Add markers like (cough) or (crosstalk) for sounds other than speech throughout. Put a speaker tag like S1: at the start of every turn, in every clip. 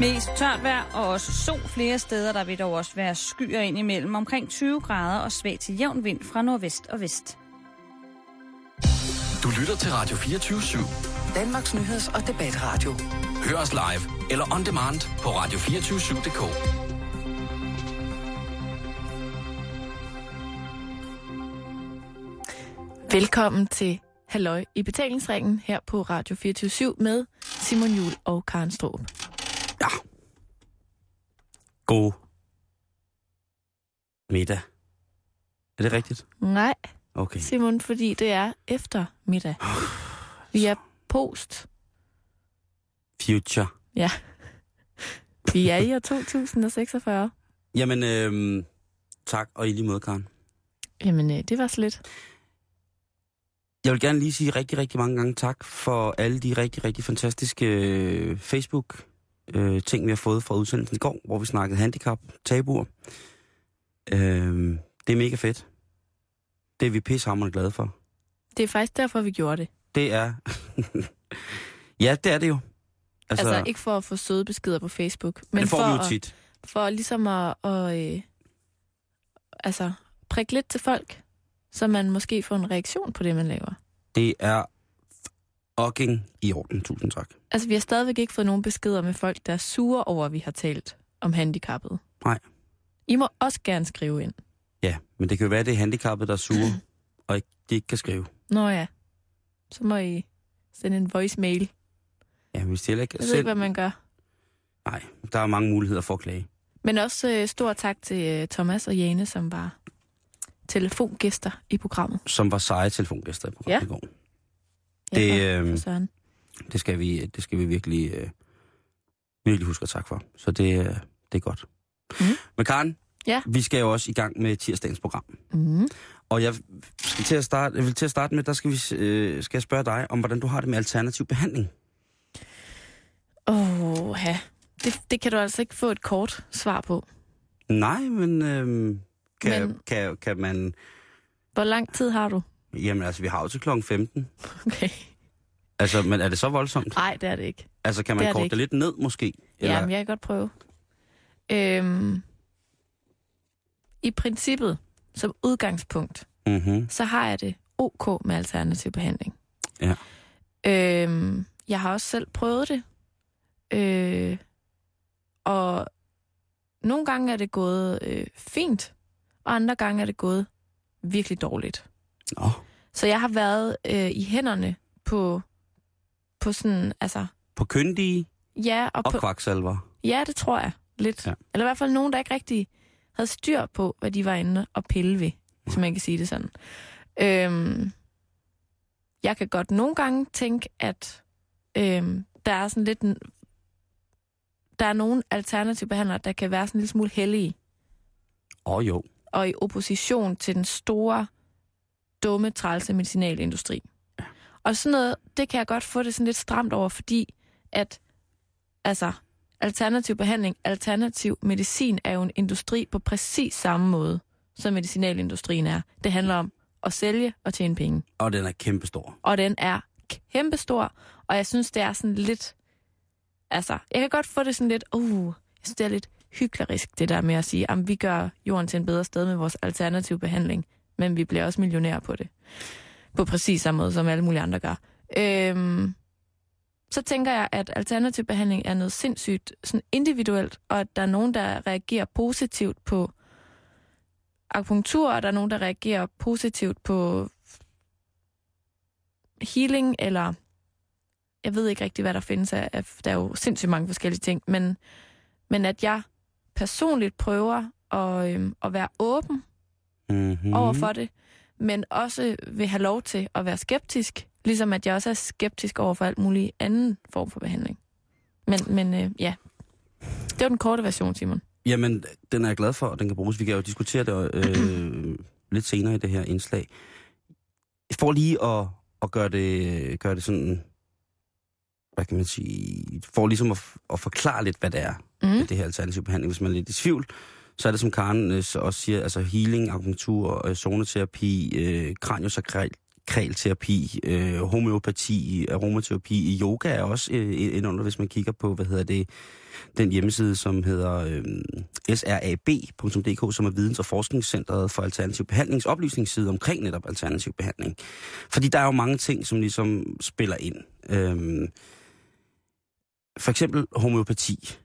S1: Mest tørt vejr og også sol flere steder. Der vil dog også være skyer ind imellem. Omkring 20 grader og svag til jævn vind fra nordvest og vest.
S2: Du lytter til Radio 24 /7.
S3: Danmarks nyheds- og debatradio.
S2: Hør os live eller on demand på radio247.dk.
S4: Velkommen til Halløj i betalingsringen her på Radio 24 med Simon Jul og Karen Stroop.
S5: Ja. God middag. Er det rigtigt?
S4: Nej,
S5: Okay.
S4: Simon, fordi det er efter middag. Vi er post.
S5: Future.
S4: Ja. Vi er i år 2046.
S5: Jamen, øhm, tak, og i lige måde, Karen.
S4: Jamen, øh, det var så lidt.
S5: Jeg vil gerne lige sige rigtig, rigtig mange gange tak for alle de rigtig, rigtig fantastiske øh, Facebook-ting, vi har fået fra udsendelsen i går, hvor vi snakkede handicap, tabuer. Øhm, det er mega fedt. Det er vi pissehammerende glade for.
S4: Det er faktisk derfor, vi gjorde det.
S5: Det er... (laughs) ja, det er det jo.
S4: Altså, altså ikke for at få søde beskeder på Facebook, men
S5: det får
S4: for,
S5: vi jo
S4: at,
S5: tit.
S4: for ligesom at, at øh, altså, prikke lidt til folk, så man måske får en reaktion på det, man laver.
S5: Det er fucking i orden. Tusind tak.
S4: Altså, vi har stadigvæk ikke fået nogen beskeder med folk, der er sure over, at vi har talt om handicappet.
S5: Nej.
S4: I må også gerne skrive ind.
S5: Ja, men det kan jo være, at det er handicappet, der er sure, (clears throat) og ikke, de ikke kan skrive.
S4: Nå ja, så må I sende en voicemail.
S5: Ja, hvis de ikke
S4: Jeg ved ikke, hvad man gør.
S5: Nej, der er mange muligheder for at klage.
S4: Men også øh, stor tak til øh, Thomas og Jane, som var telefongæster i programmet.
S5: Som var seje telefongæster i programmet
S4: Ja.
S5: i går.
S4: Ja,
S5: Det,
S4: for
S5: øh. Det skal vi, det skal vi virkelig, øh, virkelig huske at takke for. Så det, øh, det er godt.
S4: Mhm.
S5: Men Karen,
S4: Ja.
S5: vi skal jo også i gang med tirsdagens program.
S4: Mm.
S5: Og jeg skal til at starte, jeg vil til at starte med, der skal, vi, øh, skal jeg spørge dig om, hvordan du har det med alternativ behandling.
S4: Åh, ja. Det, det kan du altså ikke få et kort svar på.
S5: Nej, men, øh, kan,
S4: Men-
S5: Kan, kan man...
S4: Hvor lang tid har du?
S5: Jamen altså, vi har jo til klokken 15.
S4: Okay.
S5: Altså, men er det så voldsomt?
S4: Nej, det er det ikke.
S5: Altså, kan
S4: det
S5: man
S4: det
S5: korte
S4: ikke.
S5: det lidt ned, måske?
S4: Ja, men jeg kan godt prøve. Øhm, I princippet, som udgangspunkt,
S5: Mm-hmm.
S4: så har jeg det ok med alternativ behandling.
S5: Ja.
S4: Øhm, jeg har også selv prøvet det. Øh, og nogle gange er det gået øh, fint, og andre gange er det gået virkelig dårligt.
S5: Nå,
S4: Så jeg har været øh, i hænderne på, på sådan, altså,
S5: på kyndige
S4: ja, og,
S5: og
S4: på,
S5: kvaksalver.
S4: ja, det tror jeg lidt.
S5: Ja.
S4: Eller i hvert fald nogen, der ikke rigtig havde styr på, hvad de var inde og pille ved, hvis man kan sige det sådan. Øhm, jeg kan godt nogle gange tænke, at øhm, der er sådan lidt... En, der er nogle alternative behandlere, der kan være sådan en lille smule hellige,
S5: Åh oh, jo.
S4: og i opposition til den store, dumme, trælse medicinalindustri. Og sådan noget, det kan jeg godt få det sådan lidt stramt over, fordi at, altså, alternativ behandling, alternativ medicin er jo en industri på præcis samme måde, som medicinalindustrien er. Det handler om at sælge og tjene penge.
S5: Og den er kæmpestor.
S4: Og den er kæmpestor, og jeg synes, det er sådan lidt... Altså, jeg kan godt få det sådan lidt... Uh, jeg synes, det er lidt hyklerisk, det der med at sige, at vi gør jorden til en bedre sted med vores alternative behandling, men vi bliver også millionærer på det. På præcis samme måde, som alle mulige andre gør. Øhm, så tænker jeg, at alternativ behandling er noget sindssygt sådan individuelt, og at der er nogen, der reagerer positivt på akupunktur, og der er nogen, der reagerer positivt på healing, eller jeg ved ikke rigtig, hvad der findes af, af der er jo sindssygt mange forskellige ting, men, men at jeg personligt prøver at, øhm, at være åben
S5: Mm-hmm.
S4: mm. over for det, men også vil have lov til at være skeptisk, ligesom at jeg også er skeptisk over for alt muligt anden form for behandling. Men, men øh, ja, det var den korte version, Simon.
S5: Jamen, den er jeg glad for, og den kan bruges. Vi kan jo diskutere det øh, (clears throat) lidt senere i det her indslag. For lige at, at gøre, det, gøre det sådan, hvad kan man sige, for ligesom at, at forklare lidt, hvad det er,
S4: Mm.
S5: det her alternativ behandling. Hvis man er lidt i tvivl, så er det, som Karen øh, også siger, altså healing, akupunktur, øh, zoneterapi, øh, kraniosakral, kralterapi, øh, homeopati, aromaterapi, yoga er også øh, under, hvis man kigger på, hvad hedder det, den hjemmeside, som hedder øh, srab.dk, som er Videns- og Forskningscentret for Alternativ Behandlings oplysningsside omkring netop alternativ behandling. Fordi der er jo mange ting, som ligesom spiller ind. Øh, for eksempel homeopati.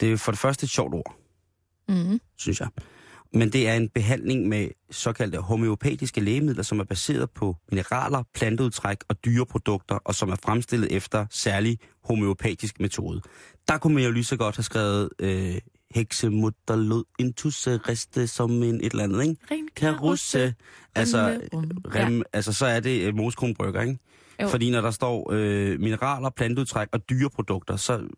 S5: Det er for det første et sjovt ord,
S4: Mm.
S5: synes jeg. Men det er en behandling med såkaldte homeopatiske lægemidler, som er baseret på mineraler, planteudtræk og dyreprodukter, og som er fremstillet efter særlig homeopatisk metode. Der kunne man jo lige så godt have skrevet øh, heksemutter intusse riste som en et eller andet, ikke?
S4: Ren
S5: Karusse. Altså, rem, altså, så er det øh, moskronbrygger, ikke?
S4: Jo.
S5: Fordi når der står øh, mineraler, planteudtræk og dyreprodukter, så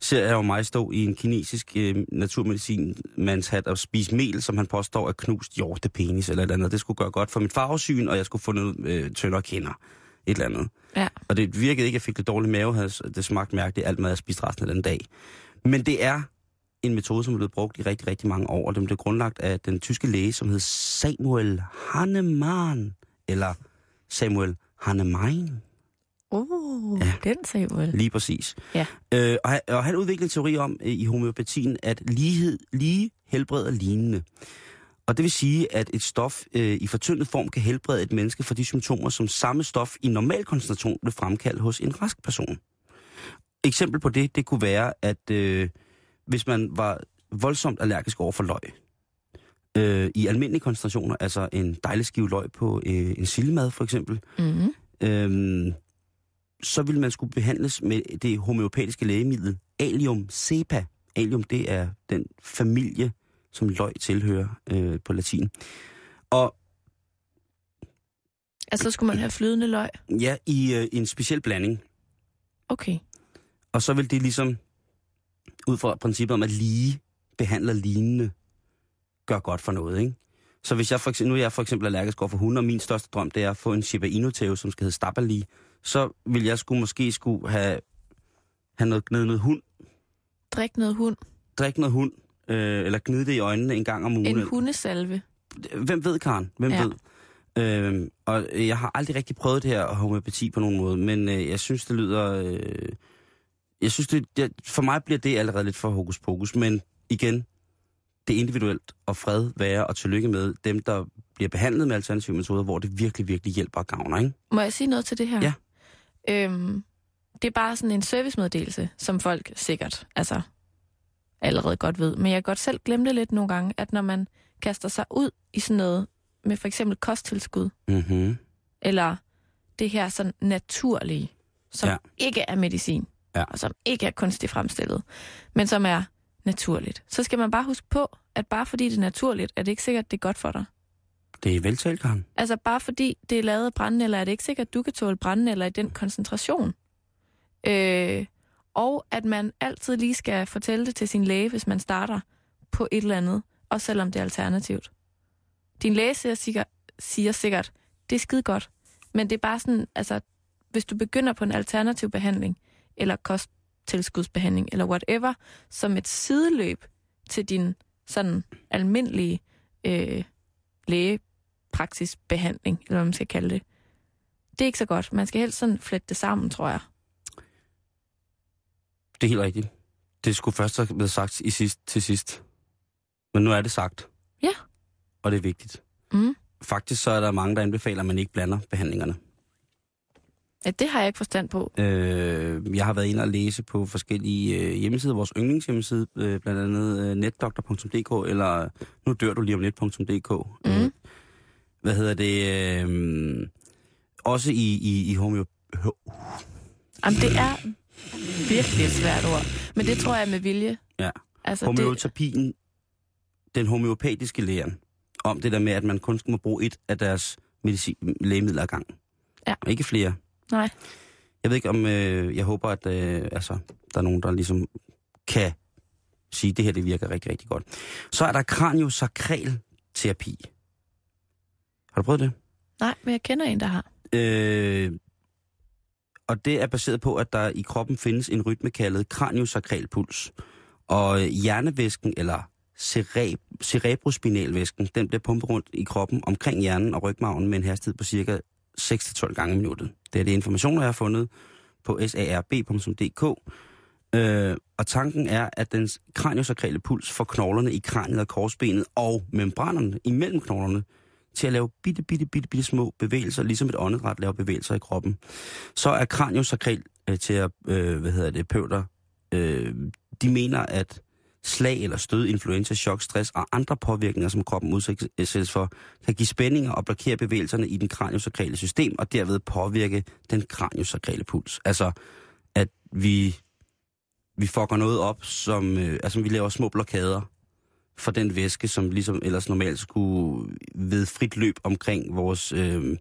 S5: ser jeg jo mig stå i en kinesisk øh, naturmedicinmandshat og spise mel, som han påstår er knust hjortepenis eller et eller andet. Det skulle gøre godt for mit farvesyn, og jeg skulle få noget øh, tyndere kinder. Et eller andet.
S4: Ja.
S5: Og det virkede ikke, at jeg fik det dårlige mave. havde- Det smagte mærkeligt alt mad, jeg spiste resten af den dag. Men det er en metode, som er blevet brugt i rigtig, rigtig mange år, og den blev grundlagt af den tyske læge, som hed Samuel Hahnemann, eller Samuel Hahnemann.
S4: Oh,
S5: Ja.
S4: den sagde vel.
S5: Lige præcis.
S4: Ja.
S5: Øh, og, han, og han udviklede en teori om øh, i homeopatien, at lighed, lige helbreder lignende. Og det vil sige, at et stof øh, i fortyndet form kan helbrede et menneske for de symptomer, som samme stof i normal koncentration vil fremkalde hos en rask person. Eksempel på det, det kunne være, at øh, hvis man var voldsomt allergisk over for løg, øh, i almindelige koncentrationer, altså en dejlig skive løg på øh, en sildemad for eksempel,
S4: Mm.
S5: øhm, så vil man skulle behandles med det homeopatiske lægemiddel Allium cepa. Allium, det er den familie, som løg tilhører øh, på latin. Og
S4: Altså, så skulle man have flydende løg.
S5: ja, i, øh, i en speciel blanding.
S4: Okay.
S5: Og så vil det ligesom, ud fra princippet om, at lige behandler lignende, gør godt for noget, ikke? Så hvis jeg for eksempel, nu er jeg for eksempel allergisk over for hunde, og min største drøm, det er at få en Shiba Inu tæve, som skal hedde Stabali, så vil jeg skulle måske skulle have, have noget, noget, noget hund,
S4: Drik noget hund.
S5: drikke noget hund, øh, eller gnide det i øjnene en gang om ugen.
S4: En hundesalve.
S5: Hvem ved, Karen? Hvem
S4: Ja.
S5: ved? Øhm, og jeg har aldrig rigtig prøvet det her homøopati på nogen måde, men øh, jeg synes, det lyder... Øh, jeg synes, det, det, for mig bliver det allerede lidt for hokus pokus, men igen, det er individuelt, og fred være og tillykke med dem, der bliver behandlet med alternative metoder, hvor det virkelig, virkelig hjælper og gavner, ikke?
S4: Må jeg sige noget til det her?
S5: Ja.
S4: Øhm, det er bare sådan en servicemeddelelse, som folk sikkert altså, allerede godt ved. Men jeg kan godt selv glemme det lidt nogle gange, at når man kaster sig ud i sådan noget med for eksempel kosttilskud,
S5: Mm-hmm.
S4: eller det her sådan naturlige, som
S5: Ja.
S4: ikke er medicin,
S5: Ja.
S4: og som ikke er kunstigt fremstillet, men som er naturligt. Så skal man bare huske på, at bare fordi det er naturligt, er det ikke sikkert, det er godt for dig.
S5: Det er veltalt, Karen.
S4: Altså bare fordi det er lavet af brændenælder, er det ikke sikkert, at du kan tåle brændenælder i den koncentration. Øh, og at man altid lige skal fortælle det til sin læge, hvis man starter på et eller andet, også selvom det er alternativt. Din læge siger sikkert, siger sikkert det er skide godt, men det er bare sådan, altså, hvis du begynder på en alternativ behandling, eller kosttilskudsbehandling, eller whatever, som et sideløb til din sådan almindelige øh, lægepraksisbehandling, eller hvad man skal kalde det. Det er ikke så godt. Man skal helst sådan flette det sammen, tror jeg.
S5: Det er helt rigtigt. Det skulle først have været sagt i sidst, til sidst. Men nu er det sagt.
S4: Ja.
S5: Og det er vigtigt.
S4: Mm.
S5: Faktisk så er der mange, der anbefaler, at man ikke blander behandlingerne.
S4: Ja, det har jeg ikke forstand på.
S5: Øh, jeg har været inde og læse på forskellige øh, hjemmesider, vores yndlingshjemmeside, øh, blandt andet øh, netdoktor.dk, eller nu dør du lige om net.dk.
S4: Mm.
S5: Øh, hvad hedder det? Øh, også i, i, i homeo... ho-
S4: Jamen, det er virkelig et svært ord. Men det tror jeg med vilje.
S5: Ja.
S4: Altså, det,
S5: homeoterapien, den homeopatiske læren, om det der med, at man kun må bruge et af deres medicin, lægemidler ad gangen.
S4: Ja.
S5: Og ikke flere.
S4: nej.
S5: Jeg ved ikke om, øh, jeg håber, at øh, altså, der er nogen, der ligesom kan sige, at det her det virker rigtig, rigtig godt. Så er der kraniosakral terapi. Har du prøvet det?
S4: Nej, men jeg kender en, der har.
S5: Øh, og det er baseret på, at der i kroppen findes en rytme kaldet kraniosakral puls. Og øh, hjernevæsken, eller cereb, cerebrospinalvæsken, den bliver pumpet rundt i kroppen omkring hjernen og rygmarven med en hastighed på cirka 6-12 gange i minuttet. Det er det informationer, jeg har fundet på sarb.dk. Øh, og tanken er, at den kraniosakrale puls får knoglerne i kraniet og korsbenet og membranerne imellem knoglerne til at lave bitte, bitte, bitte, bitte små bevægelser, ligesom et åndedræt laver bevægelser i kroppen. Så er kraniosakral øh, til at, øh, hvad hedder det, pøvder, øh, de mener, at slag eller stød, influenza, chok, stress og andre påvirkninger, som kroppen udsættes for, kan give spændinger og blokere bevægelserne i den kraniosakrale system, og derved påvirke den kraniosakrale puls. Altså, at vi, vi fucker noget op, som, øh, altså vi laver små blokader for den væske, som ligesom ellers normalt skulle ved frit løb omkring vores, øh,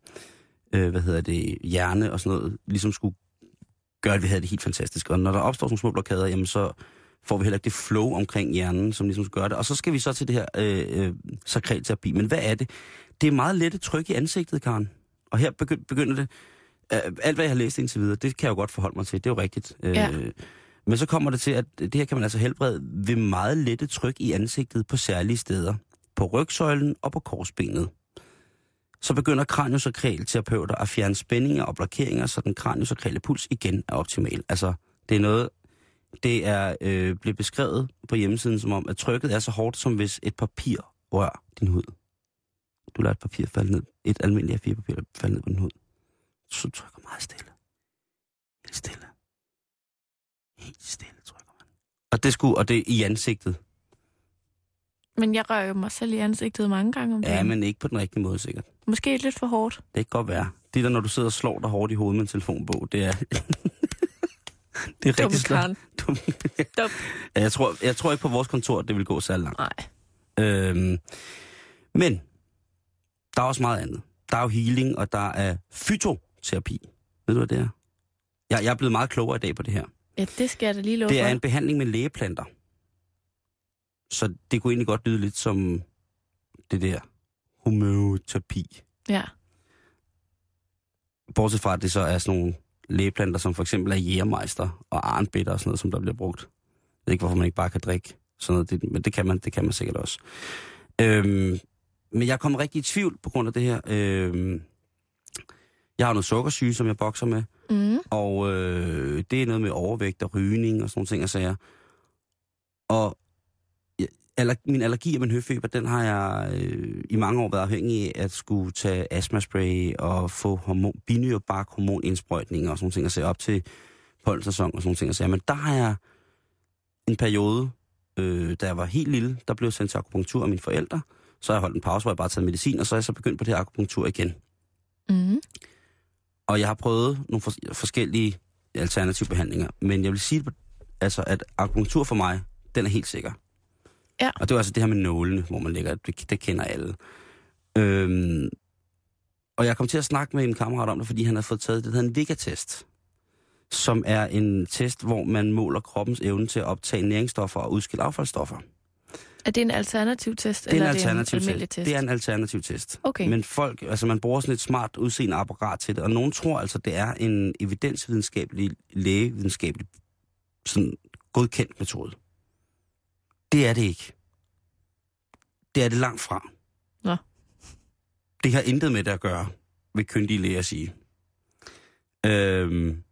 S5: øh, hvad hedder det, hjerne og sådan noget, ligesom skulle gøre, at vi havde det helt fantastisk. Og når der opstår sådan små blokader, jamen så får vi heller ikke det flow omkring hjernen, som ligesom skal gøre det. Og så skal vi så til det her øh, øh, sakralterapi. Men hvad er det? Det er meget lette tryk i ansigtet, Karen. Og her begynder det. Øh, alt, hvad jeg har læst indtil videre, det kan jeg jo godt forholde mig til. Det er jo rigtigt. Øh, men så kommer det til, at det her kan man altså helbrede ved meget lette tryk i ansigtet på særlige steder. På rygsøjlen og på korsbenet. Så begynder kraniosakralterapeuter at fjerne spændinger og blokeringer, så den kraniosakrale puls igen er optimal. Altså, det er noget, det er øh, blevet beskrevet på hjemmesiden som om, at trykket er så hårdt, som hvis et papir rører din hud. Du lader et papir falde ned, et almindeligt A4-papir falde ned på din hud. Så du trykker meget stille. Helt stille. Helt stille trykker man. Og det, skulle, og det i ansigtet.
S4: Men jeg rører jo mig selv i ansigtet mange gange om
S5: Ja,
S4: dagen.
S5: men ikke på den rigtige måde sikkert.
S4: Måske lidt for hårdt.
S5: Det kan godt være. Det der, når du sidder og slår dig hårdt i hovedet med en telefonbog, det er... (laughs) det er
S4: Dum
S5: rigtig slået. Dum.
S4: Dum.
S5: Ja, jeg, tror, jeg tror ikke på vores kontor, det vil gå så langt.
S4: Nej.
S5: Øhm, men der er også meget andet. Der er jo healing, og der er fytoterapi. Ved du, hvad det er? Jeg, jeg er blevet meget klogere i dag på det her.
S4: Ja, det skal jeg da lige love
S5: Det
S4: for.
S5: er en behandling med lægeplanter. Så det kunne egentlig godt lyde lidt som det der homøoterapi.
S4: Ja.
S5: Bortset fra, at det så er sådan nogle lægeplanter, som for eksempel er jægermeister og arnbitter og sådan noget, som der bliver brugt. Jeg ved ikke, hvorfor man ikke bare kan drikke sådan noget, det, men det kan man, det kan man sikkert også. Øhm, men jeg kommet rigtig i tvivl på grund af det her. Øhm, jeg har noget sukkersyge, som jeg bokser med,
S4: Mm.
S5: og øh, det er noget med overvægt og rygning og sådan nogle ting og sager. Og aller, min allergi og min høfeber, den har jeg øh, i mange år været afhængig af at skulle tage astmaspray og få hormon, binyrbark hormonindsprøjtninger og sådan nogle ting og sager op til pollensæson og sådan nogle ting og sager. Men der har jeg en periode, øh, da jeg var helt lille, der blev jeg sendt til akupunktur af mine forældre. Så har jeg holdt en pause, hvor jeg bare taget medicin, og så er jeg så begyndt på det her akupunktur igen.
S4: Mm.
S5: Og jeg har prøvet nogle fors- forskellige alternative behandlinger. Men jeg vil sige, altså, at akupunktur for mig, den er helt sikker.
S4: Ja.
S5: Og det er altså det her med nålene, hvor man ligger, det, det kender alle. Øhm, og jeg kom til at snakke med en kammerat om det, fordi han har fået taget det, der hedder en Vega-test. Som er en test, hvor man måler kroppens evne til at optage næringsstoffer og udskille affaldsstoffer.
S4: Er det en alternativ test,
S5: Det er
S4: eller
S5: en
S4: er det en
S5: alternativ
S4: almindelig
S5: test.
S4: test?
S5: Det er en alternativ test.
S4: Okay.
S5: Men folk, altså man bruger sådan et smart udseende apparat til det, og nogen tror altså, det er en evidensvidenskabelig, lægevidenskabelig, sådan godkendt metode. Det er det ikke. Det er det langt fra.
S4: Nå.
S5: Det har intet med det at gøre, vil kyndige læger sige. Øhm,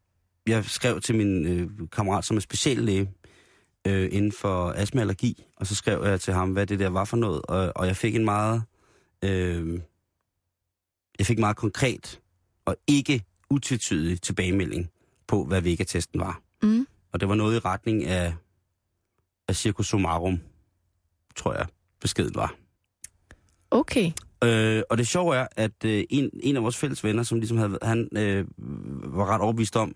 S5: jeg skrev til min øh, kammerat, som er speciallæge øh, inden for astma og allergi, og så skrev jeg til ham, hvad det der var for noget, og, og jeg fik en meget øh, jeg fik meget konkret og ikke utvetydig tilbagemelding på, hvad Vega-testen var.
S4: Mm.
S5: Og det var noget i retning af, af Circus Somarum, tror jeg, beskeden var.
S4: Okay.
S5: Øh, og det sjove er, at øh, en, en af vores fælles venner, som ligesom havde, han øh, var ret overbevist om,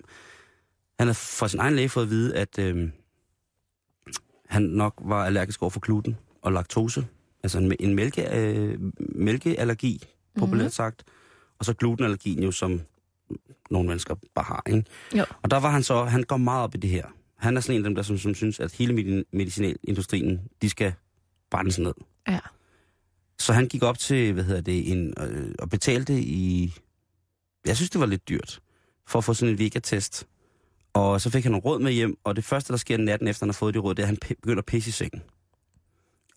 S5: han har fra sin egen læge fået at vide, at øh, han nok var allergisk over for gluten og laktose. Altså en, en mælke, øh, mælkeallergi, populært
S4: Mhm.
S5: sagt. Og så glutenallergien jo, som nogle mennesker bare har. Ikke?
S4: Jo.
S5: Og der var han så, han går meget op i det her. Han er sådan en af dem, der som, som synes, at hele medicinalindustrien, de skal brændes ned.
S4: Ja.
S5: Så han gik op til, hvad hedder det, en, øh, og betalte i, jeg synes det var lidt dyrt, for at få sådan en Vega-test. Og så fik han nogle råd med hjem, og det første, der sker natten efter, han har fået de råd, det er, at han begynder at pisse i sengen.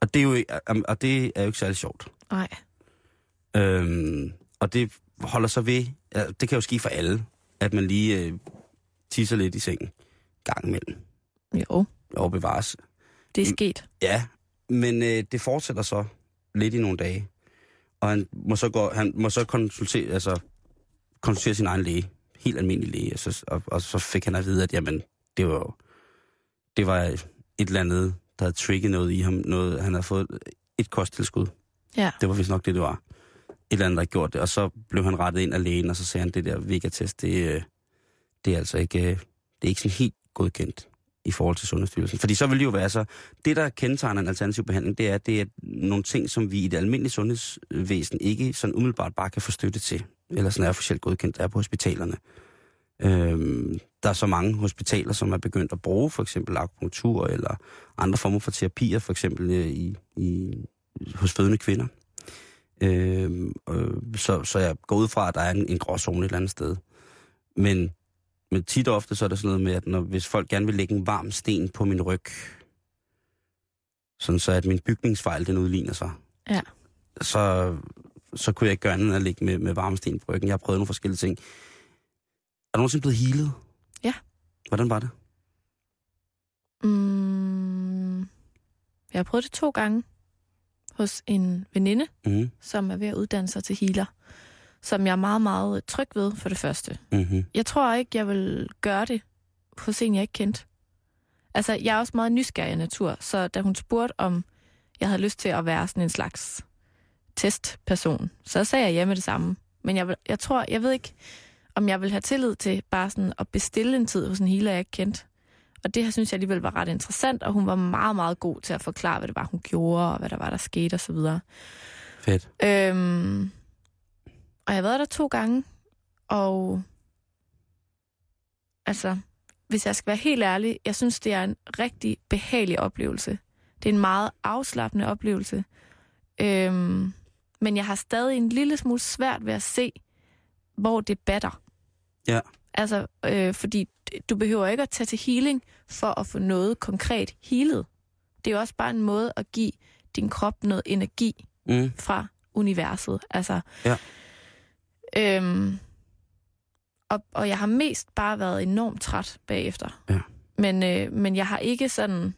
S5: Og det er jo, ikke- og det er jo ikke særlig sjovt.
S4: Nej.
S5: Øhm, og det holder sig ved, ja, det kan jo ske for alle, at man lige øh, tisser lidt i sengen gang imellem.
S4: Jo,
S5: Og bevares.
S4: det er sket.
S5: Ja, men øh, det fortsætter så lidt i nogle dage. Og han må så, gå, han må så konsultere, altså, konsultere sin egen læge. Helt almindelig læge. Altså, og, og, så fik han at vide, at jamen, det var, det var et eller andet, der havde trigget noget i ham. Noget, han havde fået et kosttilskud.
S4: Ja.
S5: Det var vist nok det, det var. Et eller andet, der gjorde det. Og så blev han rettet ind af lægen, og så sagde han, det der Vega-test, det, øh, det er altså ikke, øh, det er ikke sådan helt godkendt i forhold til Sundhedsstyrelsen. Fordi så vil det jo være så, det der kendetegner en alternativ behandling, det er, det er nogle ting, som vi i det almindelige sundhedsvæsen ikke sådan umiddelbart bare kan få støtte til, eller sådan er officielt godkendt, er på hospitalerne. Øhm, der er så mange hospitaler, som er begyndt at bruge for eksempel akupunktur eller andre former for terapier, for eksempel øh, i, i, hos fødende kvinder. Øhm, øh, så, så jeg går ud fra, at der er en, en gråzone et eller andet sted. Men, men tit og ofte så er der sådan noget med, at når, hvis folk gerne vil lægge en varm sten på min ryg, sådan så at min bygningsfejl den udligner sig,
S4: Ja.
S5: så, så kunne jeg ikke gøre andet end at ligge med, med varme sten på ryggen. Jeg har prøvet nogle forskellige ting. Er du nogensinde blevet healet?
S4: Ja.
S5: Hvordan var det?
S4: Mm, jeg har prøvet det to gange hos en veninde,
S5: Mm-hmm.
S4: som er ved at uddanne sig til healer, som jeg er meget, meget tryg ved for det første.
S5: Mm-hmm.
S4: Jeg tror ikke, jeg vil gøre det hos en, jeg ikke kendte. Altså, jeg er også meget nysgerrig af natur, så da hun spurgte, om jeg havde lyst til at være sådan en slags testperson, så sagde jeg ja med det samme. Men jeg, jeg tror, jeg ved ikke, om jeg vil have tillid til bare sådan at bestille en tid hos en healer, jeg ikke kendte. Og det her synes jeg alligevel var ret interessant, og hun var meget, meget god til at forklare, hvad det var, hun gjorde, og hvad der var, der skete osv.
S5: Fedt.
S4: Øhm, og jeg har været der to gange, og altså, hvis jeg skal være helt ærlig, jeg synes, det er en rigtig behagelig oplevelse. Det er en meget afslappende oplevelse. Øhm, men jeg har stadig en lille smule svært ved at se, hvor det batter.
S5: Ja.
S4: Altså, øh, fordi du behøver ikke at tage til healing for at få noget konkret healet. Det er jo også bare en måde at give din krop noget energi
S5: Mm.
S4: fra universet. Altså,
S5: Ja.
S4: Øhm, og, og jeg har mest bare været enormt træt bagefter.
S5: Ja.
S4: Men, øh, men jeg har ikke sådan...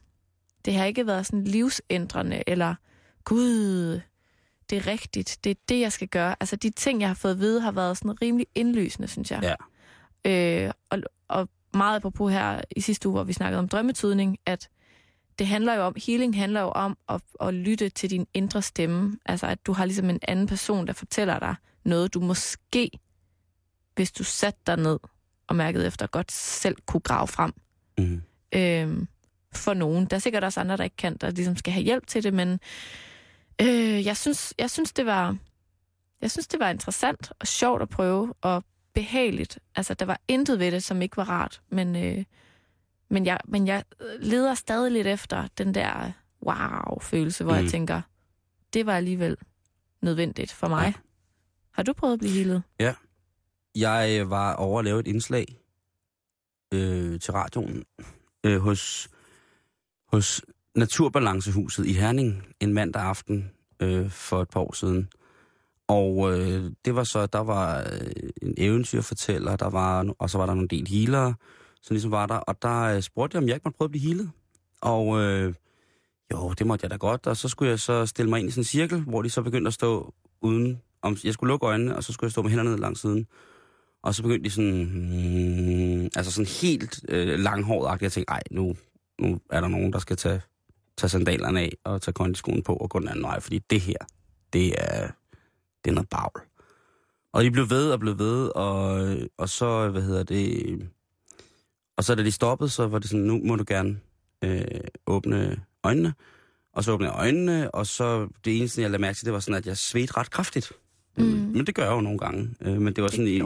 S4: Det har ikke været sådan livsændrende, eller gud, det er rigtigt, det er det, jeg skal gøre. Altså, de ting, jeg har fået at vide, har været sådan rimelig indlysende, synes jeg.
S5: Ja.
S4: Øh, og, og meget apropos her i sidste uge, hvor vi snakkede om drømmetydning, at det handler jo om, healing handler jo om at, at lytte til din indre stemme. Altså, at du har ligesom en anden person, der fortæller dig noget, du måske, hvis du satte dig ned og mærkede efter, godt selv kunne grave frem
S5: Mm.
S4: øh, for nogen. Der er sikkert også andre, der ikke kan, der ligesom skal have hjælp til det, men øh, jeg, synes, jeg, synes, det var, jeg synes, det var interessant og sjovt at prøve, og behageligt. Altså, der var intet ved det, som ikke var rart, men, øh, men, jeg, men jeg leder stadig lidt efter den der wow-følelse, hvor mm. Jeg tænker, det var alligevel nødvendigt for mig.
S5: Ja.
S4: Ja. Har du prøvet at blive healet?
S5: Jeg øh, var over at lave et indslag øh, til radioen øh, hos, hos Naturbalancehuset i Herning en mandag aften øh, for et par år siden. Og øh, det var så, der var øh, en eventyrfortæller, der var, og så var der nogle del healere, som ligesom var der. Og der øh, spurgte jeg, om jeg ikke måtte prøve at blive healet. Og øh, jo, det måtte jeg da godt. Og så skulle jeg så stille mig ind i sådan en cirkel, hvor de så begyndte at stå uden... Om, jeg skulle lukke øjnene, og så skulle jeg stå med hænderne ned langs siden. Og så begyndte de sådan... Mm, altså sådan helt øh, langhåret Jeg tænkte, ej, nu, nu er der nogen, der skal tage, tage sandalerne af og tage kondiskoen på og gå den anden vej. Fordi det her, det er, det er noget bagl. Og de blev ved og blev ved, og, og så, hvad hedder det... Og så da de stoppede, så var det sådan, nu må du gerne øh, åbne øjnene. Og så åbnede jeg øjnene, og så det eneste, jeg lagde mærke til, det var sådan, at jeg svedte ret kraftigt.
S4: Mm.
S5: Men det gør jeg jo nogle gange. Øh, Men det var sådan i,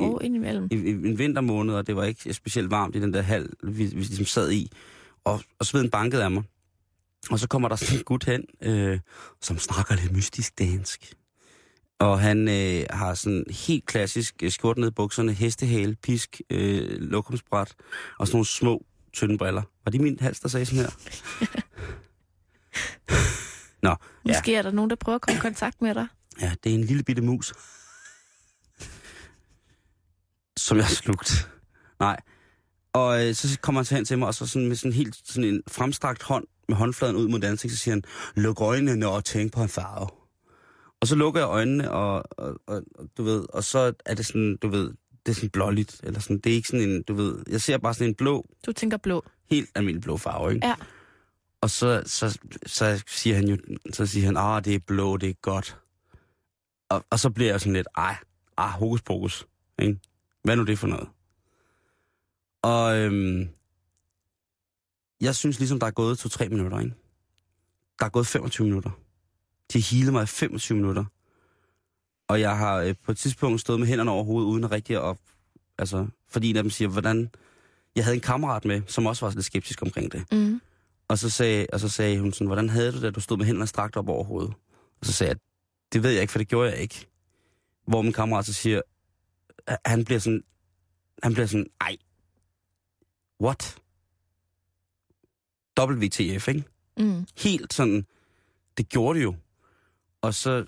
S5: i, i en vintermåned, og det var ikke specielt varmt i den der hal, vi, vi ligesom sad i. Og, og sveden bankede af mig. Og så kommer der sådan en gut hen, øh, som snakker lidt mystisk dansk. Og han øh, har sådan helt klassisk øh, skjort ned i bukserne, hestehale, pisk, øh, lokumsbræt og sådan nogle små, tynde briller. Var det min hals, der sagde sådan her? (laughs) Nå, ja.
S4: Måske er der nogen, der prøver at komme i kontakt med dig.
S5: Ja, det er en lille bitte mus. som jeg har slugt. Nej. Og øh, så kommer han så hen til mig, og så sådan med sådan helt sådan en fremstrakt hånd med håndfladen ud mod ansigt, så siger han, luk øjnene og tænk på en farve. Og så lukker jeg øjnene, og, og, og, du ved, og så er det sådan, du ved, det er sådan blåligt, eller sådan, det er ikke sådan en, du ved, jeg ser bare sådan en blå,
S4: Du tænker blå.
S5: helt almindelig blå farve, ikke?
S4: Ja.
S5: Og så, så, så siger han jo, så siger han, ah, det er blå, det er godt. Og, og så bliver jeg sådan lidt, ej, ah, hokus pokus, ikke? Hvad nu det for noget? Og øhm, jeg synes ligesom, der er gået to-tre minutter, ikke? Der er gået 25 minutter. De healede mig i 25 minutter. Og jeg har øh, på et tidspunkt stået med hænderne over hovedet, uden at rigtig at... Altså, fordi en af dem siger, hvordan... Jeg havde en kammerat med, som også var lidt skeptisk omkring det.
S4: Mm.
S5: Og så sagde, og så sagde hun sådan, hvordan havde du det, da du stod med hænderne strakt op over hovedet? Og så sagde jeg, det ved jeg ikke, for det gjorde jeg ikke. Hvor min kammerat så siger, han bliver sådan, han bliver sådan, ej, what? WTF, ikke?
S4: Mm.
S5: Helt sådan, det gjorde det jo. Og så,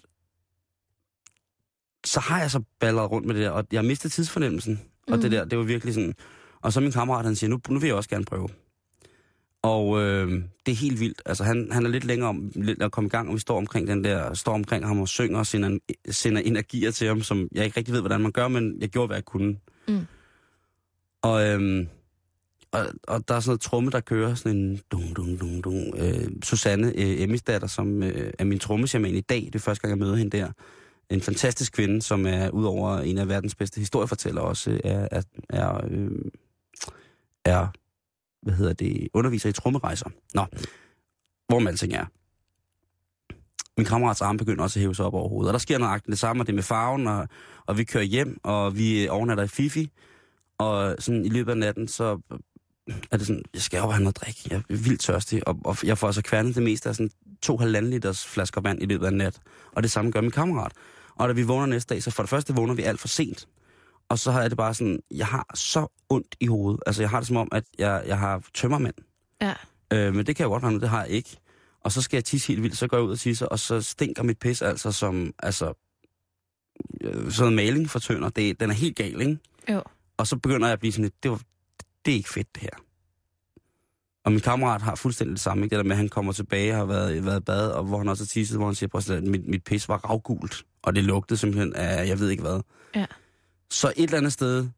S5: så har jeg så balleret rundt med det der, og jeg mistet tidsfornemmelsen. Og
S4: Mm.
S5: det der, det var virkelig sådan, og så min kammerat, han siger, nu, nu vil jeg også gerne prøve. Og øh, det er helt vildt. Altså, han, han er lidt længere om lidt at komme i gang, og vi står omkring den der, står omkring ham og synger og sender, sender energier til ham, som jeg ikke rigtig ved, hvordan man gør, men jeg gjorde, hvad jeg kunne.
S4: Mm.
S5: Og, øh, og, og der er sådan noget tromme, der kører, sådan en dum, dum, dum, dum. Øh, Susanne øh, Emmys datter, som øh, er min trommesjaman i dag, det er første gang, jeg møder hende der. En fantastisk kvinde, som er udover en af verdens bedste historiefortællere også, øh, er, er, er, øh, er hvad hedder det, underviser i trommerejser. Nå, hvor man alting er. Min kammerats arm begynder også at hæve sig op over hovedet, og der sker noget det samme, og det med farven, og, og vi kører hjem, og vi overnatter i Fifi, og sådan i løbet af natten, så er det sådan, jeg skal og have noget drik. Jeg er vildt tørstig, og, og jeg får altså kværnet det meste af sådan to halvanden liters flasker vand i løbet af nat. Og det samme gør min kammerat. Og da vi vågner næste dag, så for det første vågner vi alt for sent. Og så har jeg det bare sådan, jeg har så ondt i hovedet. Altså jeg har det som om, at jeg, jeg har tømmermænd.
S4: Ja.
S5: Øh, men det kan jeg godt være nu, det har jeg ikke. Og så skal jeg tisse helt vildt, så går jeg ud og tisser, og så stinker mit pis altså som, altså, øh, sådan noget maling for tønder. Det, den er helt gal, ikke?
S4: Jo.
S5: Og så begynder jeg at blive sådan lidt, det, var, det er ikke fedt det her. Og min kammerat har fuldstændig det samme, ikke? Det der med, at han kommer tilbage og har været, været i bad, og hvor han også har tisset, hvor han siger, at mit, mit pis var ravgult, og det lugtede simpelthen af, jeg ved ikke hvad.
S4: Ja.
S5: Så et eller andet sted,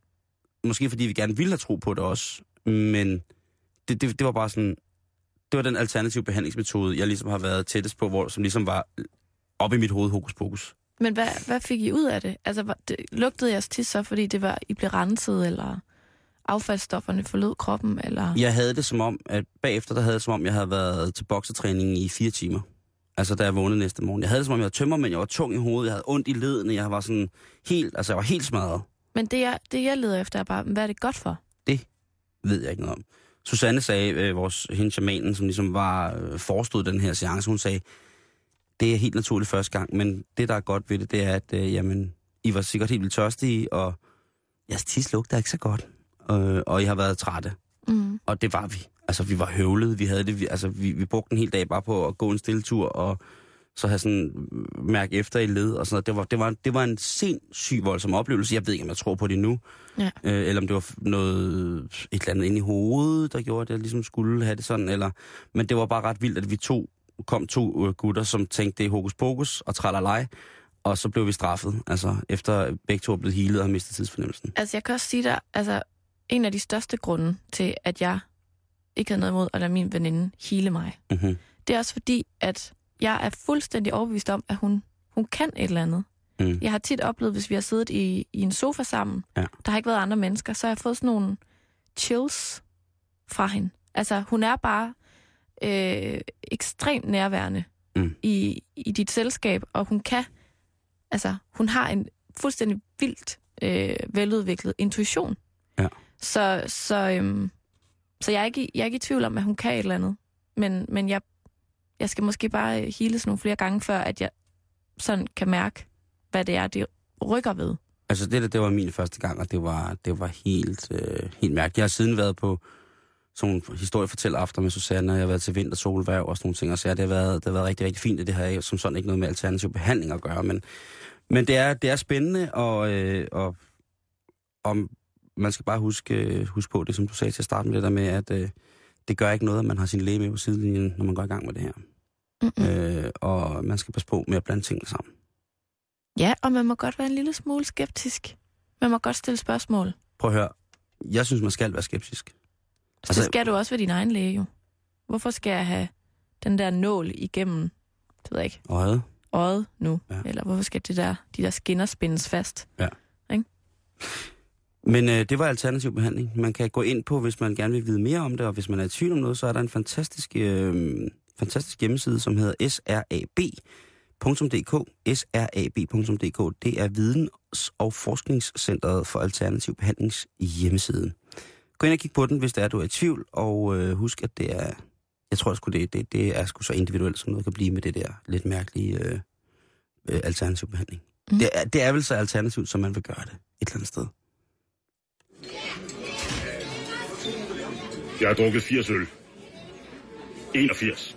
S5: måske fordi vi gerne ville have tro på det også, men det, det, det var bare sådan, det var den alternative behandlingsmetode, jeg ligesom har været tættest på, hvor, som ligesom var op i mit hoved hokus pokus.
S4: Men hvad, hvad fik I ud af det? Altså, var- det, lugtede jeres tis så, fordi det var, I blev renset, eller affaldsstofferne forlod kroppen, eller...
S5: Jeg havde det som om, at bagefter der havde det som om, jeg havde været til boksetræning i fire timer. Altså da jeg vågnede næste morgen. Jeg havde det som om, jeg var tømmermænd, jeg var tung i hovedet, jeg havde ondt i ledene, jeg var sådan helt, altså jeg var helt smadret.
S4: Men det jeg, det, jeg leder efter, er bare, hvad er det godt for?
S5: ved jeg ikke noget om. Susanne sagde, øh, vores hende shamanen, som ligesom var øh, forestod den her seance, hun sagde, det er helt naturligt første gang, men det, der er godt ved det, det er, at øh, jamen, I var sikkert helt vildt tørstige, og jeres tis lugter ikke så godt, øh, og I har været trætte.
S4: Mm.
S5: Og det var vi. Altså, vi var høvlede, vi havde det, vi, altså, vi, vi brugte en hel dag bare på at gå en stille tur, og så have sådan øh, mærke efter i led og sådan noget. Det var, det var, det var en sindssyg voldsom oplevelse. Jeg ved ikke, om jeg tror på det nu.
S4: Ja.
S5: Øh, eller om det var noget, et eller andet inde i hovedet, der gjorde, at jeg ligesom skulle have det sådan. Eller, men det var bare ret vildt, at vi to kom to øh, gutter, som tænkte, det er hokus pokus og tralalej. Og så blev vi straffet, altså efter begge to er blevet healet og har mistet tidsfornemmelsen.
S4: Altså, jeg kan også sige dig, altså, en af de største grunde til, at jeg ikke havde noget imod at lade min veninde hele mig,
S5: Mm-hmm.
S4: det er også fordi, at jeg er fuldstændig overbevist om, at hun, hun kan et eller andet.
S5: Mm.
S4: Jeg har tit oplevet, hvis vi har siddet i, i en sofa sammen,
S5: Ja.
S4: der har ikke været andre mennesker, så har jeg fået sådan nogle chills fra hende. Altså, hun er bare øh, ekstremt nærværende
S5: Mm.
S4: i, i dit selskab, og hun kan, altså, hun har en fuldstændig vildt øh, veludviklet intuition. Så, så, øhm, så jeg, er ikke, jeg er ikke i tvivl om, at hun kan et eller andet. Men, men jeg, jeg skal måske bare øh, nogle flere gange, før at jeg sådan kan mærke, hvad det er, det rykker ved.
S5: Altså det der, det var min første gang, og det var, det var helt, øh, helt mærkeligt. Jeg har siden været på sådan nogle historiefortælleraftener med Susanne, og jeg har været til vintersolværv og sådan nogle ting, og så det har været, det har været rigtig, rigtig fint, og det har jeg som sådan ikke noget med alternativ behandling at gøre, men, men det, er, det er spændende, og, øh, og om man skal bare huske, øh, huske på det, som du sagde til at starte med, det der med, at øh, det gør ikke noget, at man har sin læge med på sidelinjen, når man går i gang med det her.
S4: Mm-mm.
S5: Øh, og man skal passe på med at blande tingene sammen.
S4: Ja, og man må godt være en lille smule skeptisk. Man må godt stille spørgsmål.
S5: Prøv at høre. Jeg synes, man skal være skeptisk.
S4: Så
S5: Altså-
S4: skal du også ved din egen læge jo. Hvorfor skal jeg have den der nål igennem, det ved jeg ikke,
S5: Øjet.
S4: øjet nu?
S5: Ja.
S4: Ja. Eller hvorfor skal det der, de der skinner spændes fast?
S5: Men øh, det var alternativ behandling. Man kan gå ind på, hvis man gerne vil vide mere om det, og hvis man er i tvivl om noget, så er der en fantastisk, øh, fantastisk hjemmeside, som hedder srab.dk. srab.dk. Det er Videns- og Forskningscentret for Alternativ Behandlings hjemmeside. Gå ind og kig på den, hvis det er, du er i tvivl, og øh, husk, at det er, jeg tror sgu, det, det, det er sgu så individuelt, som noget kan blive med det der lidt mærkelige øh, øh, alternativ behandling.
S4: Mm.
S5: Mm. Det, er, det er vel så alternativt, som man vil gøre det et eller andet sted.
S6: Jeg har drukket 80 øl. 81.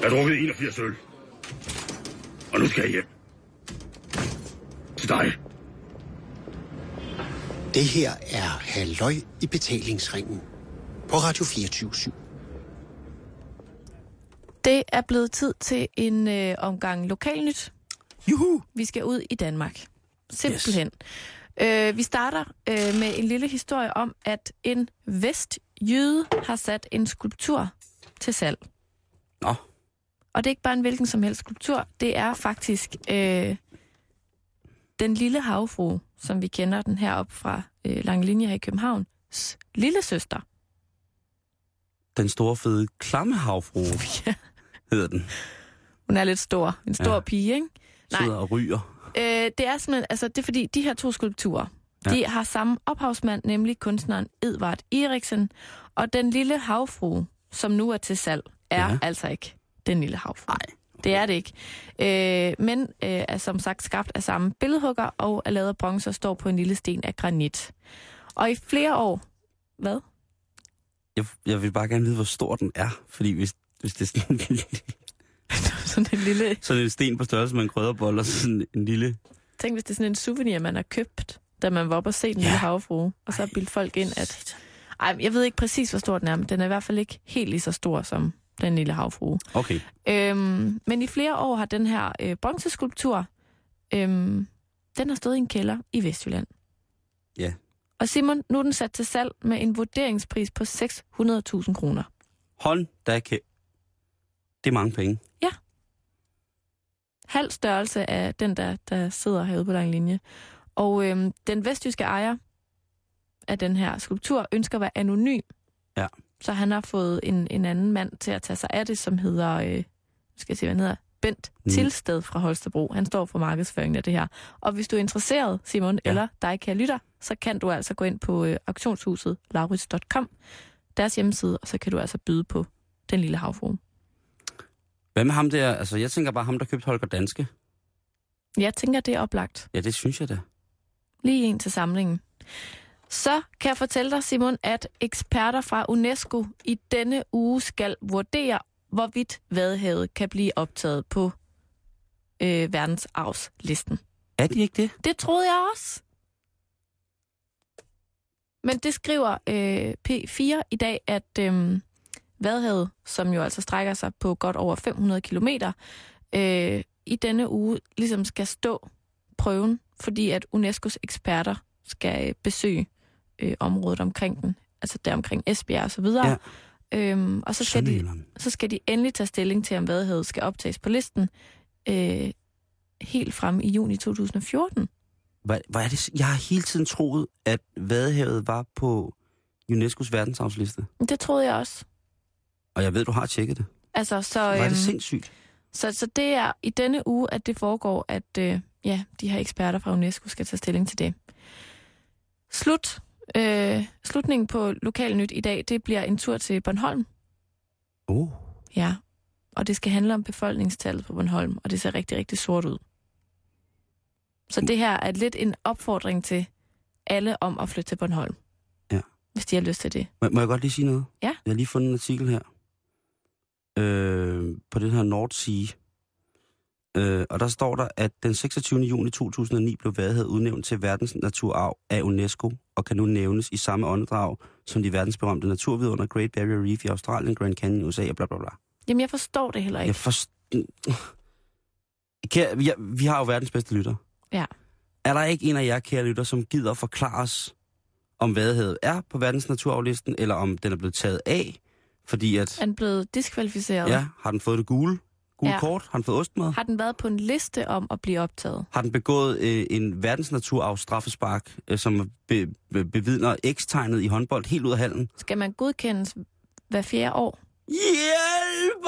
S6: Jeg har drukket 81 øl. Og nu skal jeg hjem. Til dig.
S7: Det her er Halløj i betalingsringen på Radio 24
S4: Det er blevet tid til en øh, omgang lokalnyt.
S5: Juhu!
S4: Vi skal ud i Danmark. Simpelthen. Yes. Øh, vi starter øh, med en lille historie om, at en vestjyde har sat en skulptur til salg.
S5: Nå,
S4: Og det er ikke bare en hvilken som helst skulptur. Det er faktisk øh, den lille havfru, som vi kender den heroppe fra øh, Lange Linje her i København. lille søster.
S5: den store fede klammehavfru (laughs)
S4: Ja.
S5: hedder den.
S4: Hun er lidt stor. En stor
S5: ja.
S4: pige, ikke? Nej.
S5: Sidder og ryger.
S4: Øh, det er simpelthen, altså det er fordi, de her to skulpturer,
S5: Ja.
S4: de har samme ophavsmand, nemlig kunstneren Edvard Eriksen. Og den lille havfru, som nu er til salg, er
S5: Ja.
S4: altså ikke den lille havfru. Nej. Det er det ikke. Øh, men øh, er som sagt skabt af samme billedhugger og er lavet af bronze og står på en lille sten af granit. Og i flere år... Hvad?
S5: Jeg, jeg vil bare gerne vide, hvor stor den er. Fordi hvis, hvis det er sådan,
S4: sådan en lille...
S5: sådan en sten på størrelse med en krydderbold, og sådan en lille...
S4: Tænk, hvis det er sådan en souvenir, man har købt, da man var oppe og se den
S5: Ja.
S4: lille havfru. Og så har bildt folk ind, at... Ej, jeg ved ikke præcis, hvor stor den er, men den er i hvert fald ikke helt lige så stor som den lille havfrue.
S5: Okay.
S4: Øhm, men i flere år har den her øh, bronzeskulptur, øhm, den har stået i en kælder i Vestjylland.
S5: Ja.
S4: Og Simon, nu er den sat til salg med en vurderingspris på 600.000 kroner.
S5: Hånd, der kan... Det er mange penge.
S4: Halv størrelse af den, der, der sidder herude på lang linje. Og øhm, den vestjyske ejer af den her skulptur ønsker at være anonym.
S5: Ja.
S4: Så han har fået en, en anden mand til at tage sig af det, som hedder, øh, skal jeg se, hvad han hedder, Bent
S5: Mm.
S4: Tilsted fra Holstebro. Han står for markedsføringen af det her. Og hvis du er interesseret, Simon,
S5: Ja.
S4: eller dig, kan lytter, så kan du altså gå ind på øh, auktionshuset laurits.com, deres hjemmeside, og så kan du altså byde på den lille havfru.
S5: Hvad med ham der? Altså, jeg tænker bare ham, der købte Holger Danske.
S4: Jeg tænker, det er oplagt.
S5: Ja, det synes jeg da.
S4: Lige en til samlingen. Så kan jeg fortælle dig, Simon, at eksperter fra UNESCO i denne uge skal vurdere, hvorvidt Vadehavet kan blive optaget på øh, verdensarvslisten.
S5: Er de ikke det?
S4: Det troede jeg også. Men det skriver øh, P4 i dag, at øh, Vadehavet, som jo altså strækker sig på godt over 500 kilometer, øh, i denne uge ligesom skal stå prøven, fordi at UNESCO's eksperter skal øh, besøge øh, området omkring den, altså der omkring Esbjerg og så videre.
S5: Ja.
S4: Øhm, og så skal, de, så skal de endelig tage stilling til, om Vadehavet skal optages på listen øh, helt frem i juni 2014.
S5: Hvad, hvad er det? Jeg har hele tiden troet, at Vadehavet var på UNESCO's verdensarvsliste.
S4: Det troede jeg også.
S5: Og jeg ved, du har tjekket det.
S4: Altså, så,
S5: er
S4: øhm,
S5: det sindssygt.
S4: så, så det er i denne uge, at det foregår, at øh, ja, de her eksperter fra UNESCO skal tage stilling til det. Slut. Øh, slutningen på Lokalnyt i dag, det bliver en tur til Bornholm.
S5: Oh.
S4: Ja, og det skal handle om befolkningstallet på Bornholm, og det ser rigtig, rigtig sort ud. Så det her er lidt en opfordring til alle om at flytte til Bornholm.
S5: Ja.
S4: Hvis de har lyst til det.
S5: Må, må jeg godt lige sige noget?
S4: Ja.
S5: Jeg har lige fundet en artikel her. Øh, på den her North Sea. Øh, og der står der, at den 26. juni 2009 blev Vadehavet udnævnt til verdens naturarv af UNESCO, og kan nu nævnes i samme åndedrag som de verdensberømte naturvidunder Great Barrier Reef i Australien, Grand Canyon i USA og bla bla bla.
S4: Jamen, jeg forstår det heller ikke.
S5: Jeg forst... Kære, vi, vi har jo verdens bedste lytter.
S4: Ja.
S5: Er der ikke en af jer, kære lytter, som gider forklare os, om Vadehavet er på verdens naturarvlisten, eller om den er blevet taget af, fordi at...
S4: Er den blevet diskvalificeret?
S5: Ja, har den fået det gule, gule
S4: Ja.
S5: kort? Har den fået ostmad?
S4: Har den været på en liste om at blive optaget?
S5: Har den begået øh, en verdensnaturarv straffespark, øh, som be, be, bevidner X-tegnet i håndbold helt ud af hallen?
S4: Skal man godkendes hver fjerde år?
S5: Hjælp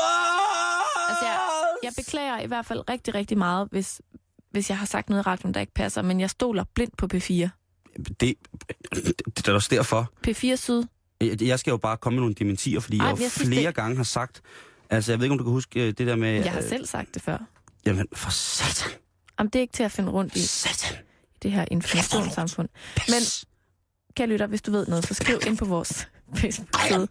S4: Altså, jeg, jeg beklager i hvert fald rigtig, rigtig meget, hvis, hvis jeg har sagt noget i radioen, der ikke passer, men jeg stoler blindt på P4.
S5: Det, (clears throat) det, det er også derfor.
S4: P4 Syd,
S5: Jeg jeg skal jo bare komme med nogle dementier, fordi
S4: Ej,
S5: jeg
S4: jeg
S5: flere
S4: det-
S5: gange har sagt... Altså, jeg ved ikke, om du kan huske øh, det der med...
S4: jeg har
S5: øh,
S4: selv sagt det før.
S5: Jamen, for satan.
S4: Om det er ikke til at finde rundt i
S5: Satan.
S4: det her informationssamfund. Men kære lytter, hvis du ved noget, så skriv ind på vores (laughs) Facebook-side.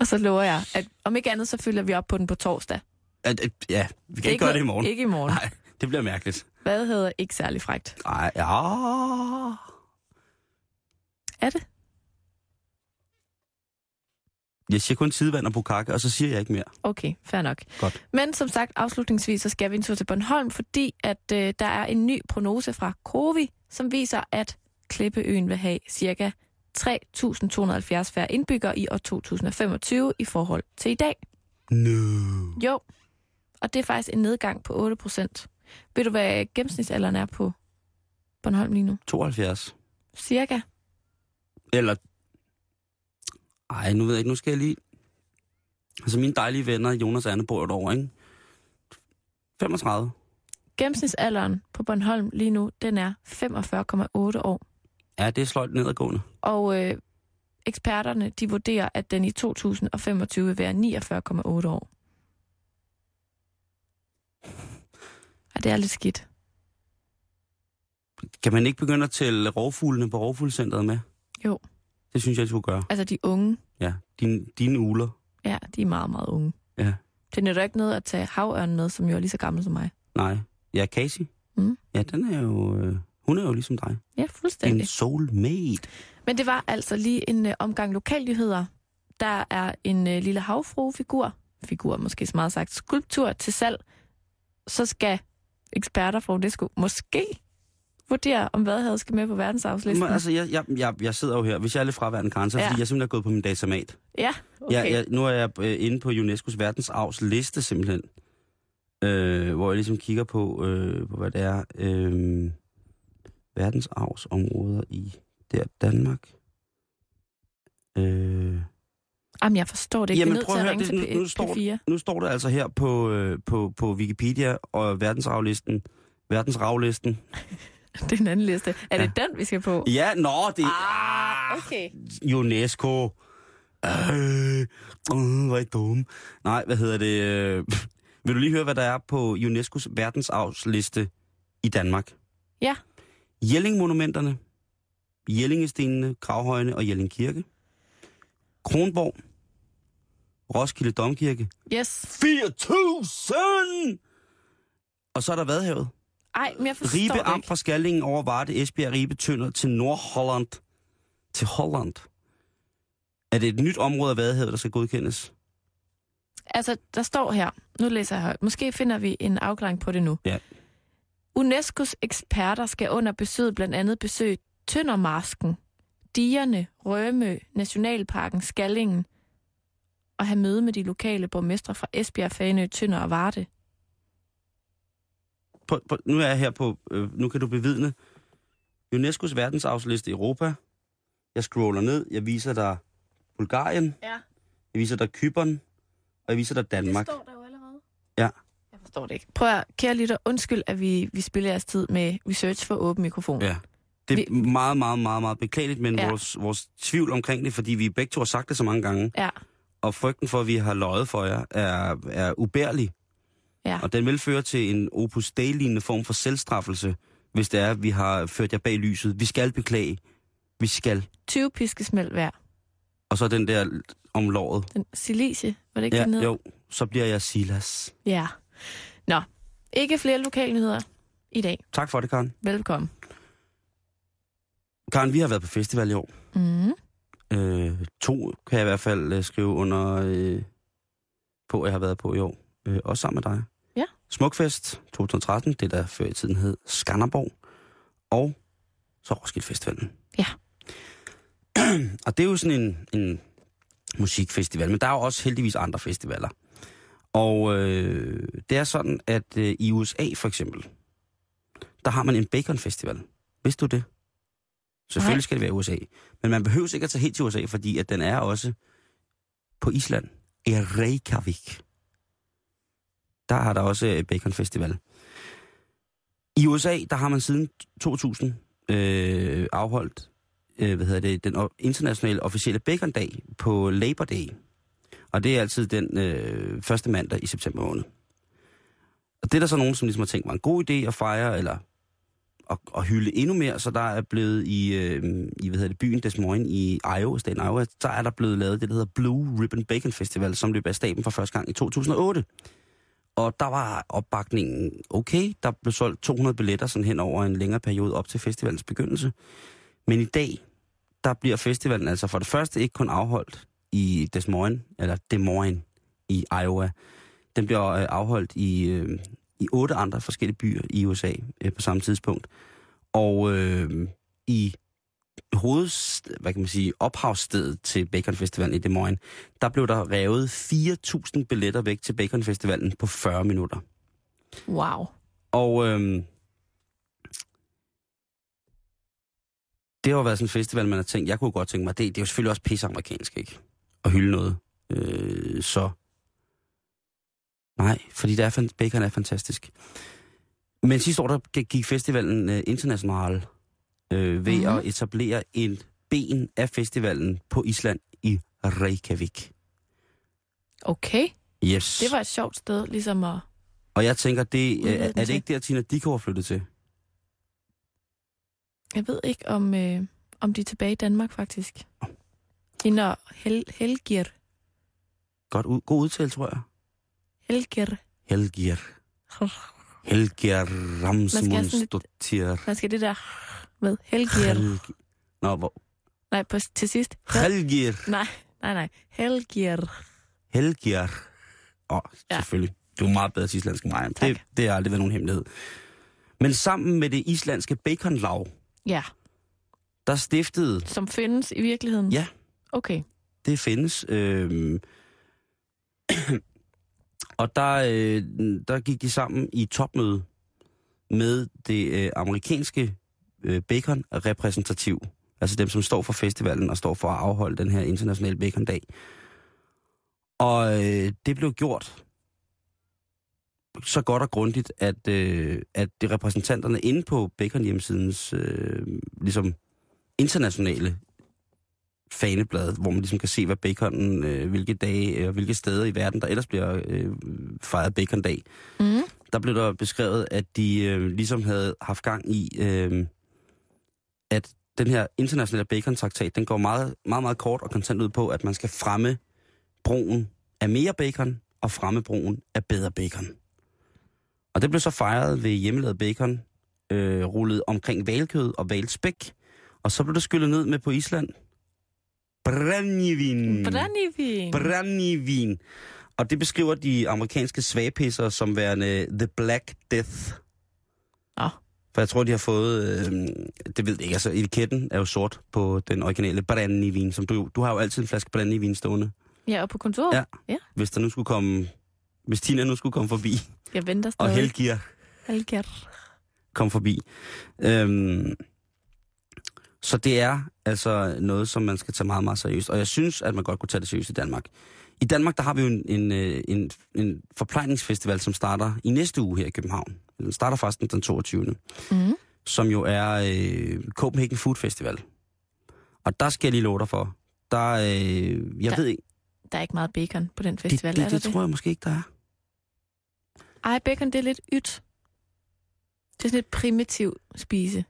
S4: Og så lover jeg, at om ikke andet, så følger vi op på den på torsdag.
S5: At, at, ja, vi kan ikke, gøre det i morgen.
S4: Ikke i morgen.
S5: Nej, det bliver mærkeligt.
S4: Hvad hedder ikke særlig frægt?
S5: Nej, ja.
S4: Er det?
S5: Jeg siger kun tidevand og bukake, og så siger jeg ikke mere.
S4: Okay, fair nok.
S5: Godt.
S4: Men som sagt, afslutningsvis, så skal vi en tur til Bornholm, fordi at øh, der er en ny prognose fra Krovi, som viser, at Klippeøen vil have cirka 3.270 færre indbyggere i år 2025 i forhold til i dag.
S5: No.
S4: Jo, og det er faktisk en nedgang på 8 procent. Ved du, hvad gennemsnitsalderen er på Bornholm lige nu?
S5: 72.
S4: Cirka.
S5: Eller... Ej, nu ved jeg ikke, nu skal jeg lige... Altså, mine dejlige venner, Jonas og Anne, bor jo derovre, ikke? 35.
S4: Gennemsnitsalderen på Bornholm lige nu, den er 45,8 år.
S5: Ja, det er sløjt nedadgående.
S4: Og øh, eksperterne, de vurderer, at den i 2025 vil være 49,8 år. Og det er lidt skidt.
S5: Kan man ikke begynde at tælle rovfuglene på rovfuglcentret med?
S4: Jo.
S5: Det synes jeg, du skulle gøre.
S4: Altså de unge,
S5: Ja, dine, dine uler.
S4: ja, de er meget, meget unge.
S5: Ja.
S4: Det nytter ikke noget at tage havørnen med, som jo er lige så gammel som mig.
S5: Nej. Ja, Casey.
S4: Mm.
S5: Ja, den er jo... Øh, hun er jo ligesom dig.
S4: Ja, fuldstændig.
S5: En soulmate.
S4: Men det var altså lige en øh, omgang lokalnyheder. Der er en øh, lille havfruefigur, figur måske så meget sagt, skulptur til salg. Så skal eksperter fra UNESCO måske vurdere, om Vadehavet skal med på verdensarvslisten.
S5: Men, altså, jeg, jeg, jeg, jeg sidder jo her. Hvis jeg er lidt fraværende, Karen, så er det,
S4: Ja.
S5: fordi jeg simpelthen er gået på min datamat.
S4: Ja, okay.
S5: Ja, ja, nu er jeg øh, inde på UNESCO's verdensarvsliste simpelthen. Øh, hvor jeg ligesom kigger på, øh, på hvad det er. Øh, verdensarvsområder i der Danmark. Øh,
S4: Jamen, jeg forstår det ikke.
S5: Jamen, prøv at høre, det- nu- nu står-
S4: P4.
S5: nu står der altså her på, øh, på, på Wikipedia og verdensarvlisten, verdensarvlisten. (laughs) (laughs)
S4: Det er en anden liste. Er det
S5: Ja.
S4: den, vi skal på?
S5: Ja, nå, det
S4: Ah, okay.
S5: UNESCO. Øh, øh, hvor er I dumme. Nej, hvad hedder det? øh, (laughs) Vil du lige høre, hvad der er på UNESCO's verdensarvsliste i Danmark?
S4: Ja.
S5: Jelling-monumenterne, Jellingestenene, Gravhøjene og Jelling Kirke. Kronborg, Roskilde Domkirke.
S4: Yes.
S5: 4.000! Og så er der Vadhavet.
S4: Ej, men jeg forstår
S5: Ribe
S4: det
S5: Amt fra Skaldingen over Varde, Esbjerg, Ribe, Tønder til Nordholland. Til Holland. Er det et nyt område af Vadehavet, der skal godkendes?
S4: Altså, der står her, nu læser jeg højt, måske finder vi en afklaring på det nu.
S5: Ja.
S4: UNESCO's eksperter skal under besøget blandt andet besøge Tøndermarsken, Dierne, Rømø, Nationalparken, Skallingen og have møde med de lokale borgmestre fra Esbjerg, Fanø, Tønder og Varde.
S5: På, på, nu er jeg her på, øh, nu kan du bevidne UNESCO's verdensarvsliste i Europa. Jeg scroller ned, jeg viser dig Bulgarien,
S4: Ja,
S5: jeg viser dig Kypern, og jeg viser dig Danmark.
S4: der jo allerede.
S5: Ja.
S4: Jeg forstår det ikke. Prøv at, kære lytter, undskyld, at vi, vi spiller jeres tid med research for åben mikrofon.
S5: Ja. Det er
S4: Vi-
S5: meget, meget, meget, meget beklageligt, men
S4: ja.
S5: vores, vores tvivl omkring det, fordi vi begge to har sagt det så mange gange,
S4: Ja,
S5: og frygten for, at vi har løjet for jer, er, er ubærlig.
S4: Ja.
S5: Og den vil føre til en opus dei-lignende form for selvstraffelse, hvis det er, at vi har ført jer bag lyset. Vi skal beklage. Vi skal.
S4: 20 piskesmæld hver.
S5: Og så den der om låret.
S4: Den silicie, var det ikke
S5: Ja,
S4: hed?
S5: jo. så bliver jeg Silas.
S4: Ja. Nå, ikke flere lokalnyheder i dag.
S5: Tak for det, Karen.
S4: Velkommen.
S5: Karen, vi har været på festival i år.
S4: Mm.
S5: Øh, to kan jeg i hvert fald øh, skrive under øh, på, jeg har været på i år. Øh, også sammen med dig. Smukfest 2013, det der før i tiden hed Skanderborg. Og så Roskilde Festivalen.
S4: Ja. (clears throat)
S5: og det er jo sådan en, en musikfestival, men der er jo også heldigvis andre festivaler. Og øh, det er sådan, at øh, i USA for eksempel, der har man en bacon festival. Vidste du det? Selvfølgelig
S4: Nej.
S5: skal det være USA. Men man behøver ikke at tage helt til USA, fordi at den er også på Island. I Reykjavik. Der har der også øh, Bacon Festival. I USA, der har man siden 2000 øh, afholdt øh, hvad hedder det, den internationale officielle Bacon-dag på Labor Day. Og det er altid den øh, første mandag i september måned. Og det er der så nogen, som ligesom har tænkt var en god idé at fejre, eller at, at hylde endnu mere, så der er blevet i, øh, i hvad hedder det, byen Des Moines i Iowa, staten Iowa, så er der blevet lavet det, der hedder Blue Ribbon Bacon Festival, som løb af staben for første gang i 2008. Og der var opbakningen okay. Der blev solgt 200 billetter sådan hen over en længere periode op til festivalens begyndelse. Men i dag, der bliver festivalen altså for det første ikke kun afholdt i Des Moines, eller Des Moines i Iowa. Den bliver øh, afholdt i, øh, i otte andre forskellige byer i USA øh, på samme tidspunkt. Og øh, i hoveds, hvad kan man sige, ophavsstedet til Bacon Festivalen i Des Moines, der blev der revet 4.000 billetter væk til Bacon Festivalen på 40 minutter.
S4: Wow.
S5: Og øhm, det har jo været sådan en festival, man har tænkt, jeg kunne godt tænke mig, det, det er jo selvfølgelig også pisse amerikansk, ikke? At hylde noget. Øh, så nej, fordi det er, bacon er fantastisk. Men sidste år, der gik festivalen øh, international øh, ved
S4: Mhm.
S5: mm-hmm. at etablere en ben af festivalen på Island i Reykjavik.
S4: Okay.
S5: Yes.
S4: Det var et sjovt sted, ligesom at...
S5: Og jeg tænker, det, øh,
S4: den
S5: er det
S4: til.
S5: ikke der, Tina Dickow er flyttet til?
S4: Jeg ved ikke, om, øh, om de er tilbage i Danmark, faktisk. Hende og Hel Helgir.
S5: Godt ud, god udtale, tror jeg.
S4: Helgir.
S5: Helgir. (laughs) Helgir
S4: Man
S5: Ramsmundsdottir.
S4: Hvad skal det der med? Helgir.
S5: Helg- Nå, hvor?
S4: Nej, på, til sidst.
S5: Helgir.
S4: Nej, nej, nej. Helgir.
S5: Helgir. Åh, oh,
S4: Ja.
S5: selvfølgelig. Du er meget bedre til islandsk end mig.
S4: Tak.
S5: Det, det har aldrig været nogen hemmelighed. Men sammen med det islandske baconlav,
S4: Ja,
S5: der stiftede,
S4: som findes i virkeligheden.
S5: Ja.
S4: Okay.
S5: det findes, øh, og der, øh, der gik de sammen i topmøde med det øh, amerikanske bacon-repræsentativ. Altså dem, som står for festivalen og står for at afholde den her internationale bacondag. Og øh, det blev gjort så godt og grundigt, at, øh, at de repræsentanterne inde på Bacon hjemmesidens øh, ligesom internationale faneblad, hvor man ligesom kan se, hvad baconen, øh, hvilke dage og øh, hvilke steder i verden, der ellers bliver øh, fejret bacondag.
S4: Mm.
S5: Der blev der beskrevet, at de øh, ligesom havde haft gang i, øh, at den her internationale bacon-traktat, den går meget, meget, meget kort og kontant ud på, at man skal fremme brugen af mere bacon og fremme brugen af bedre bacon. Og det blev så fejret ved hjemmelavet bacon, øh, rullet omkring valkød og valspæk, og så blev det skyllet ned med på Island. Brændivin.
S4: Brændivin.
S5: Brændivin. Og det beskriver de amerikanske svagpisser som værende The Black Death.
S4: Nå.
S5: For jeg tror, de har fået... Øh, det ved jeg ikke. Altså, etiketten er jo sort på den originale brændivin, som du... Du har jo altid en flaske brændivin stående.
S4: Ja, og på kontoret.
S5: Ja.
S4: ja.
S5: Hvis der nu skulle komme... Hvis Tina nu skulle komme forbi,
S4: Jeg venter
S5: og
S4: stadig.
S5: Helgir
S4: Helgir.
S5: kom forbi. Øhm, så det er altså noget, som man skal tage meget, meget seriøst. Og jeg synes, at man godt kunne tage det seriøst i Danmark. I Danmark, der har vi jo en, en, øh, en, en forplejningsfestival, som starter i næste uge her i København. Den starter faktisk den 22.
S4: Mm.
S5: Som jo er øh, Copenhagen Food Festival. Og der skal jeg lige love dig for. Der, øh, jeg
S4: Der-
S5: ved ikke,
S4: Der er ikke meget bacon på den
S5: det,
S4: festival,
S5: det,
S4: er der
S5: det, det tror jeg måske ikke, der er.
S4: Ej, bacon, det er lidt ydt. Det er sådan lidt primitiv spise.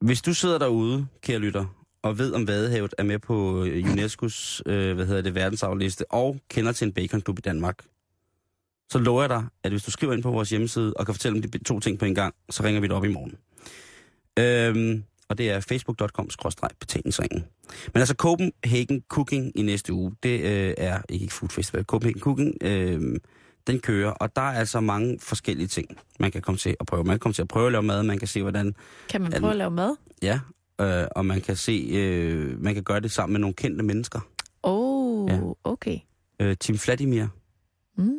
S5: Hvis du sidder derude, kære lytter, og ved om Vadehavet er med på øh, UNESCO's øh, hvad hedder det, verdensarvliste, og kender til en baconklub i Danmark, så lover jeg dig, at hvis du skriver ind på vores hjemmeside og kan fortælle om de to ting på en gang, så ringer vi dig op i morgen. Øhm, og det er facebook.com betalingsringen. Men altså Copenhagen Cooking i næste uge, det øh, er ikke Food Festival, Copenhagen Cooking, øh, den kører, og der er altså mange forskellige ting, man kan komme til at prøve. Man kan komme til at prøve at lave mad, man kan se, hvordan...
S4: Kan man prøve at lave mad?
S5: Ja, øh, og man kan se, øh, man kan gøre det sammen med nogle kendte mennesker.
S4: Oh,
S5: ja.
S4: okay.
S5: Øh, Tim Vladimir,
S4: Mm.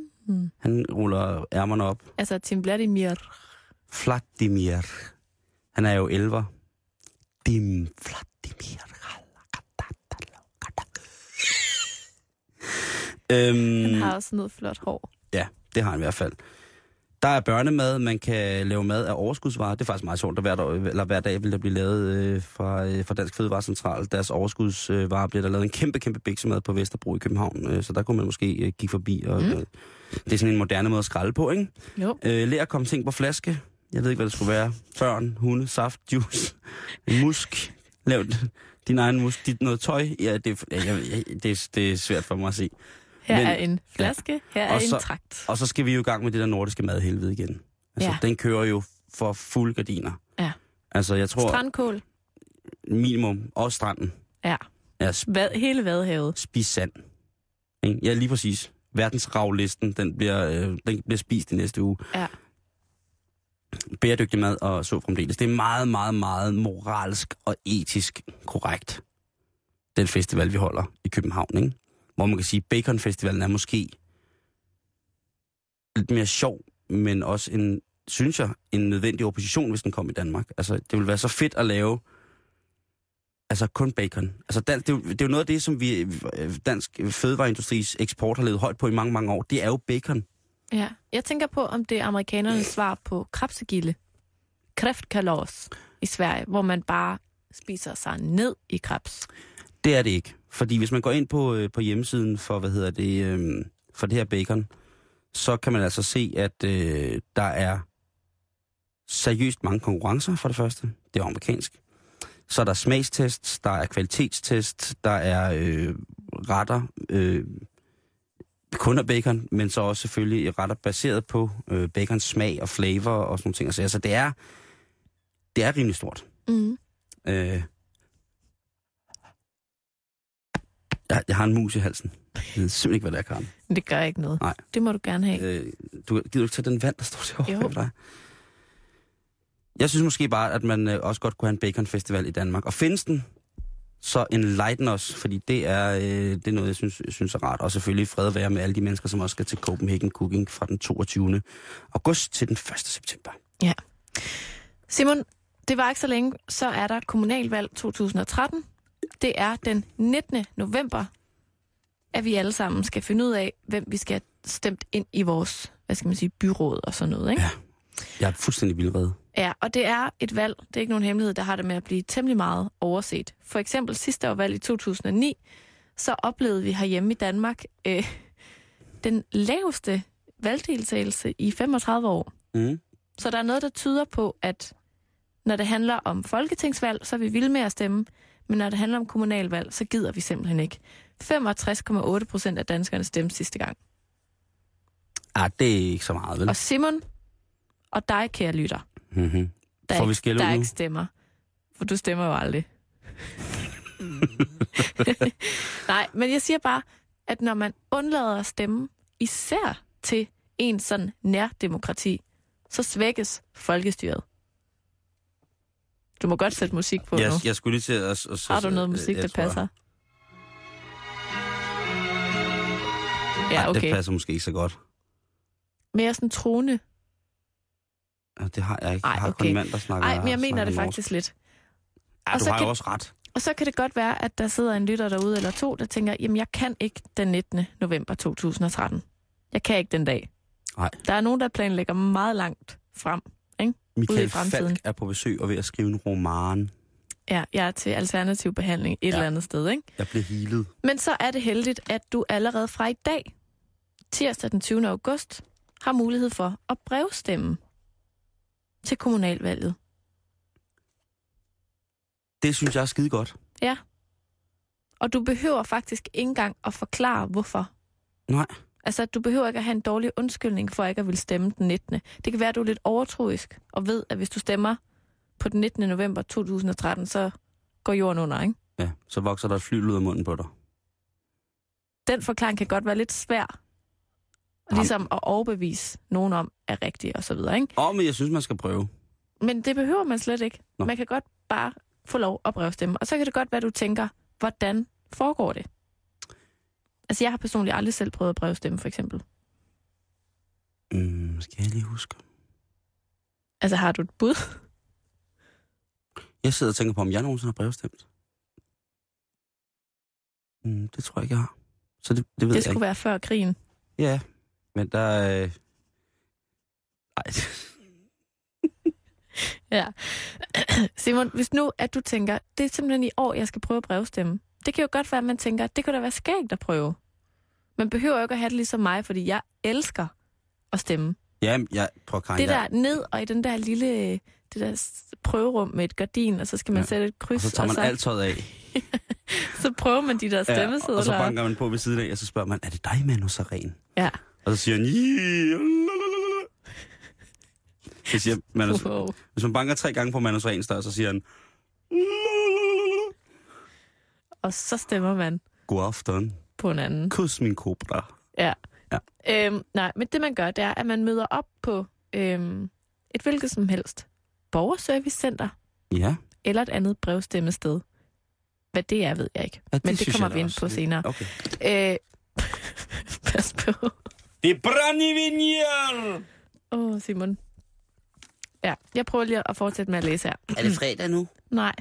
S5: Han ruller ærmerne op.
S4: Altså Tim Vladimir.
S5: Vladimir. Han er jo elver. Dim Vladimir.
S4: Han
S5: Øhm,
S4: har også noget flot hår.
S5: ja, det har han i hvert fald. Der er børnemad, man kan lave mad af overskudsvarer. Det er faktisk meget sjovt, at hver, dag, eller hver dag vil der blive lavet øh, fra, øh, fra Dansk Fødevarecentral. Deres overskudsvarer bliver der lavet en kæmpe, kæmpe biksemad på Vesterbro i København. Øh, så der kunne man måske øh, kigge forbi. Og,
S4: Mm.
S5: øh, det er sådan en moderne måde at skralde på, ikke?
S4: Jo.
S5: Øh, lær at komme ting på flaske. Jeg ved ikke, hvad det skulle være. Børn, hunde, saft, juice, musk. Lav din egen musk. Dit noget tøj. Ja, det, er- jeg, det, det er svært for mig at se.
S4: Her
S5: Men-
S4: er en flaske, her er
S5: så-
S4: en trakt.
S5: Og så skal vi jo i gang med det der nordiske madhelvede igen. Altså,
S4: Ja.
S5: den kører jo for fuld gardiner.
S4: Ja.
S5: Altså, jeg tror
S4: Strandkål.
S5: minimum. Og stranden.
S4: Ja.
S5: Ja, sp-
S4: Hvad, hele Vadehavet.
S5: spis sand. Ikke? Ja, lige præcis. Verdensravlisten, den bliver, øh, den bliver spist i næste uge.
S4: Ja.
S5: Bæredygtig mad og så fremdeles. Det er meget, meget, meget moralsk og etisk korrekt. Den festival, vi holder i København, ikke? Hvor man kan sige, Bacon Festivalen er måske lidt mere sjov, men også en, synes jeg, en nødvendig opposition, hvis den kom i Danmark. Altså, det vil være så fedt at lave Altså kun bacon. Altså det, er jo, det er jo noget af det, som vi øh, dansk fødevareindustris eksport har levet højt på i mange, mange år. Det er jo bacon.
S4: Ja. Jeg tænker på, om det er amerikanernes svar på krabsegilde. Kræftkalos i Sverige, hvor man bare spiser sig ned i krebs.
S5: Det er det ikke. Fordi hvis man går ind på, øh, på hjemmesiden for, hvad hedder det, øh, for det her bacon, så kan man altså se, at øh, der er seriøst mange konkurrencer for det første. Det er amerikansk. Så er der smagstests, der er kvalitetstest, der er øh, retter, øh, kun af bacon, men så også selvfølgelig retter baseret på øh, bacons smag og flavor og sådan nogle ting. Altså det er, det er rimelig stort.
S4: Mm.
S5: Øh, jeg, jeg har en mus i halsen. Jeg ved simpelthen ikke, hvad det er, Karen.
S4: Det gør ikke noget.
S5: Nej.
S4: Det må du gerne have.
S5: Øh, du, gider du ikke tage den vand, der står derovre
S4: Jo.
S5: dig? Jeg synes måske bare, at man øh, også godt kunne have en bacon festival i Danmark. Og findes den, så en lighten os, fordi det er, øh, det er noget, jeg synes, jeg synes er rart. Og selvfølgelig fred være med alle de mennesker, som også skal til Copenhagen Cooking fra den 22. august til den 1. september.
S4: Simon, det var ikke så længe, så er der kommunalvalg 2013. Det er den 19. november, at vi alle sammen skal finde ud af, hvem vi skal stemt ind i vores, hvad skal man sige, byråd og sådan noget, ikke?
S5: Ja. Jeg er fuldstændig vildrede.
S4: Ja, og det er et valg, det er ikke nogen hemmelighed, der har det med at blive temmelig meget overset. For eksempel sidste år valg i 2009, så oplevede vi herhjemme i Danmark øh, den laveste valgdeltagelse i 35 år.
S5: Mm.
S4: Så der er noget, der tyder på, at når det handler om folketingsvalg, så er vi vilde med at stemme, men når det handler om kommunalvalg, så gider vi simpelthen ikke. 65,8 procent af danskerne stemte sidste gang.
S5: Ah, det er ikke så meget, vel?
S4: Og Simon og dig, kære lytter,
S5: Mm-hmm.
S4: der,
S5: Får vi skæld
S4: der
S5: nu?
S4: ikke stemmer. For du stemmer jo aldrig. (laughs) Nej, men jeg siger bare, at når man undlader at stemme, især til en sådan nærdemokrati, så svækkes folkestyret. Du må godt sætte musik på
S5: Jeg,
S4: nu.
S5: jeg skulle lige til at... at,
S4: Har du noget musik,
S5: jeg
S4: der passer? Ja,
S5: Ej, det
S4: okay.
S5: passer måske ikke så godt.
S4: Mere sådan trone.
S5: Det har jeg ikke.
S4: Ej,
S5: jeg har kun mand, der snakker
S4: Nej, men jeg mener det faktisk lidt.
S5: Ja,
S4: Og
S5: du
S4: så
S5: har
S4: kan-
S5: også ret.
S4: Og så kan det godt være, at der sidder en lytter derude eller to, der tænker, jamen jeg kan ikke den 19. november 2013. Jeg kan ikke den dag.
S5: Nej.
S4: Der er nogen, der planlægger meget langt frem.
S5: Michael
S4: fremtiden.
S5: Falk er på besøg og ved at skrive en roman.
S4: Ja, jeg er til alternativ behandling et
S5: Ja.
S4: eller andet sted, ikke?
S5: Jeg blev healet.
S4: Men så er det heldigt, at du allerede fra i dag, tirsdag den 20. august, har mulighed for at brevstemme til kommunalvalget.
S5: Det synes jeg er skide godt.
S4: Og du behøver faktisk ikke engang at forklare, hvorfor.
S5: Nej.
S4: Altså, du behøver ikke at have en dårlig undskyldning for ikke at ville stemme den 19. Det kan være, at du er lidt overtroisk og ved, at hvis du stemmer på den 19. november 2013, så går jorden under, ikke?
S5: Ja, så vokser der et fly ud af munden på dig.
S4: Den forklaring kan godt være lidt svær. Ligesom at overbevise nogen om, er rigtig og så videre, ikke?
S5: Åh, men jeg synes, man skal prøve.
S4: Men det behøver man slet ikke.
S5: Nå.
S4: Man kan godt bare få lov at brevstemme. Og så kan det godt være, du tænker, hvordan foregår det? Altså, jeg har personligt aldrig selv prøvet at brevstemme, for eksempel.
S5: Mm, skal jeg lige huske?
S4: Altså, har du et bud?
S5: Jeg sidder og tænker på, om jeg nogensinde har brevstemt. Mm, det tror jeg ikke, jeg har. Så det, det ved
S4: Det
S5: jeg
S4: skulle
S5: ikke.
S4: være før krigen.
S5: Ja, men der er... Øh... Ej, (laughs)
S4: Ja. Simon, hvis nu at du tænker, det er simpelthen i år, jeg skal prøve at brevstemme. Det kan jo godt være, at man tænker, det kunne da være skægt at prøve. Man behøver jo ikke at have det ligesom mig, fordi jeg elsker at stemme.
S5: ja, jeg prøver Karin,
S4: Det
S5: jeg-
S4: der ned og i den der lille det der prøverum med et gardin, og så skal man
S5: Ja.
S4: ja. sætte et
S5: og
S4: kryds,
S5: så tager man
S4: og så,
S5: alt tøjet af. (laughs)
S4: så prøver man de der
S5: Ja,
S4: stemmesedler.
S5: og så banker man på ved siden af, og så spørger man, er det dig, Manu Saren?
S4: Ja.
S5: Og så siger han, så siger Manu,
S4: Wow.
S5: hvis man banker tre gange på Manu Sarens dør, så siger han.
S4: Og så stemmer man
S5: god aften,
S4: på en anden.
S5: kus min kobra.
S4: Ja.
S5: Ja.
S4: Øhm, nej, men det man gør, det er, at man møder op på øhm, et hvilket som helst borgerservicecenter
S5: Ja,
S4: eller et andet brevstemmested. Hvad det er, ved jeg ikke.
S5: ja det
S4: Men det kommer
S5: jeg
S4: vi ind på senere.
S5: Okay.
S4: Øh, (laughs) pas på.
S5: Det er brændivinjer!
S4: Åh, oh, Simon. Ja, jeg prøver lige at fortsætte med at læse her.
S5: Er det fredag nu? (clears throat)
S4: Nej.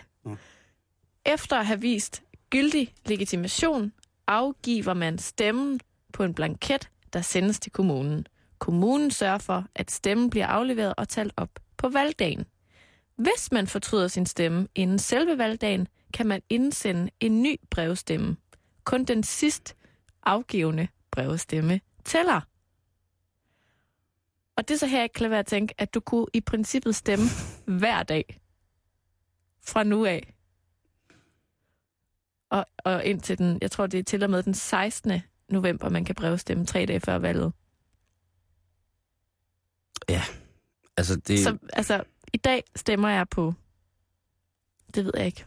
S4: Efter at have vist gyldig legitimation, afgiver man stemmen på en blanket, der sendes til kommunen. Kommunen sørger for, at stemmen bliver afleveret og talt op på valgdagen. Hvis man fortryder sin stemme inden selve valgdagen, kan man indsende en ny brevstemme. Kun den sidst afgivende brevstemme tæller. Og det er så her, jeg kan lade være at tænke, at du kunne i princippet stemme hver dag fra nu af. Og, og indtil den, jeg tror, det er til og med den 16. november, man kan brevstemme tre dage før valget.
S5: Altså, det...
S4: Så altså, i dag stemmer jeg på, det ved jeg ikke,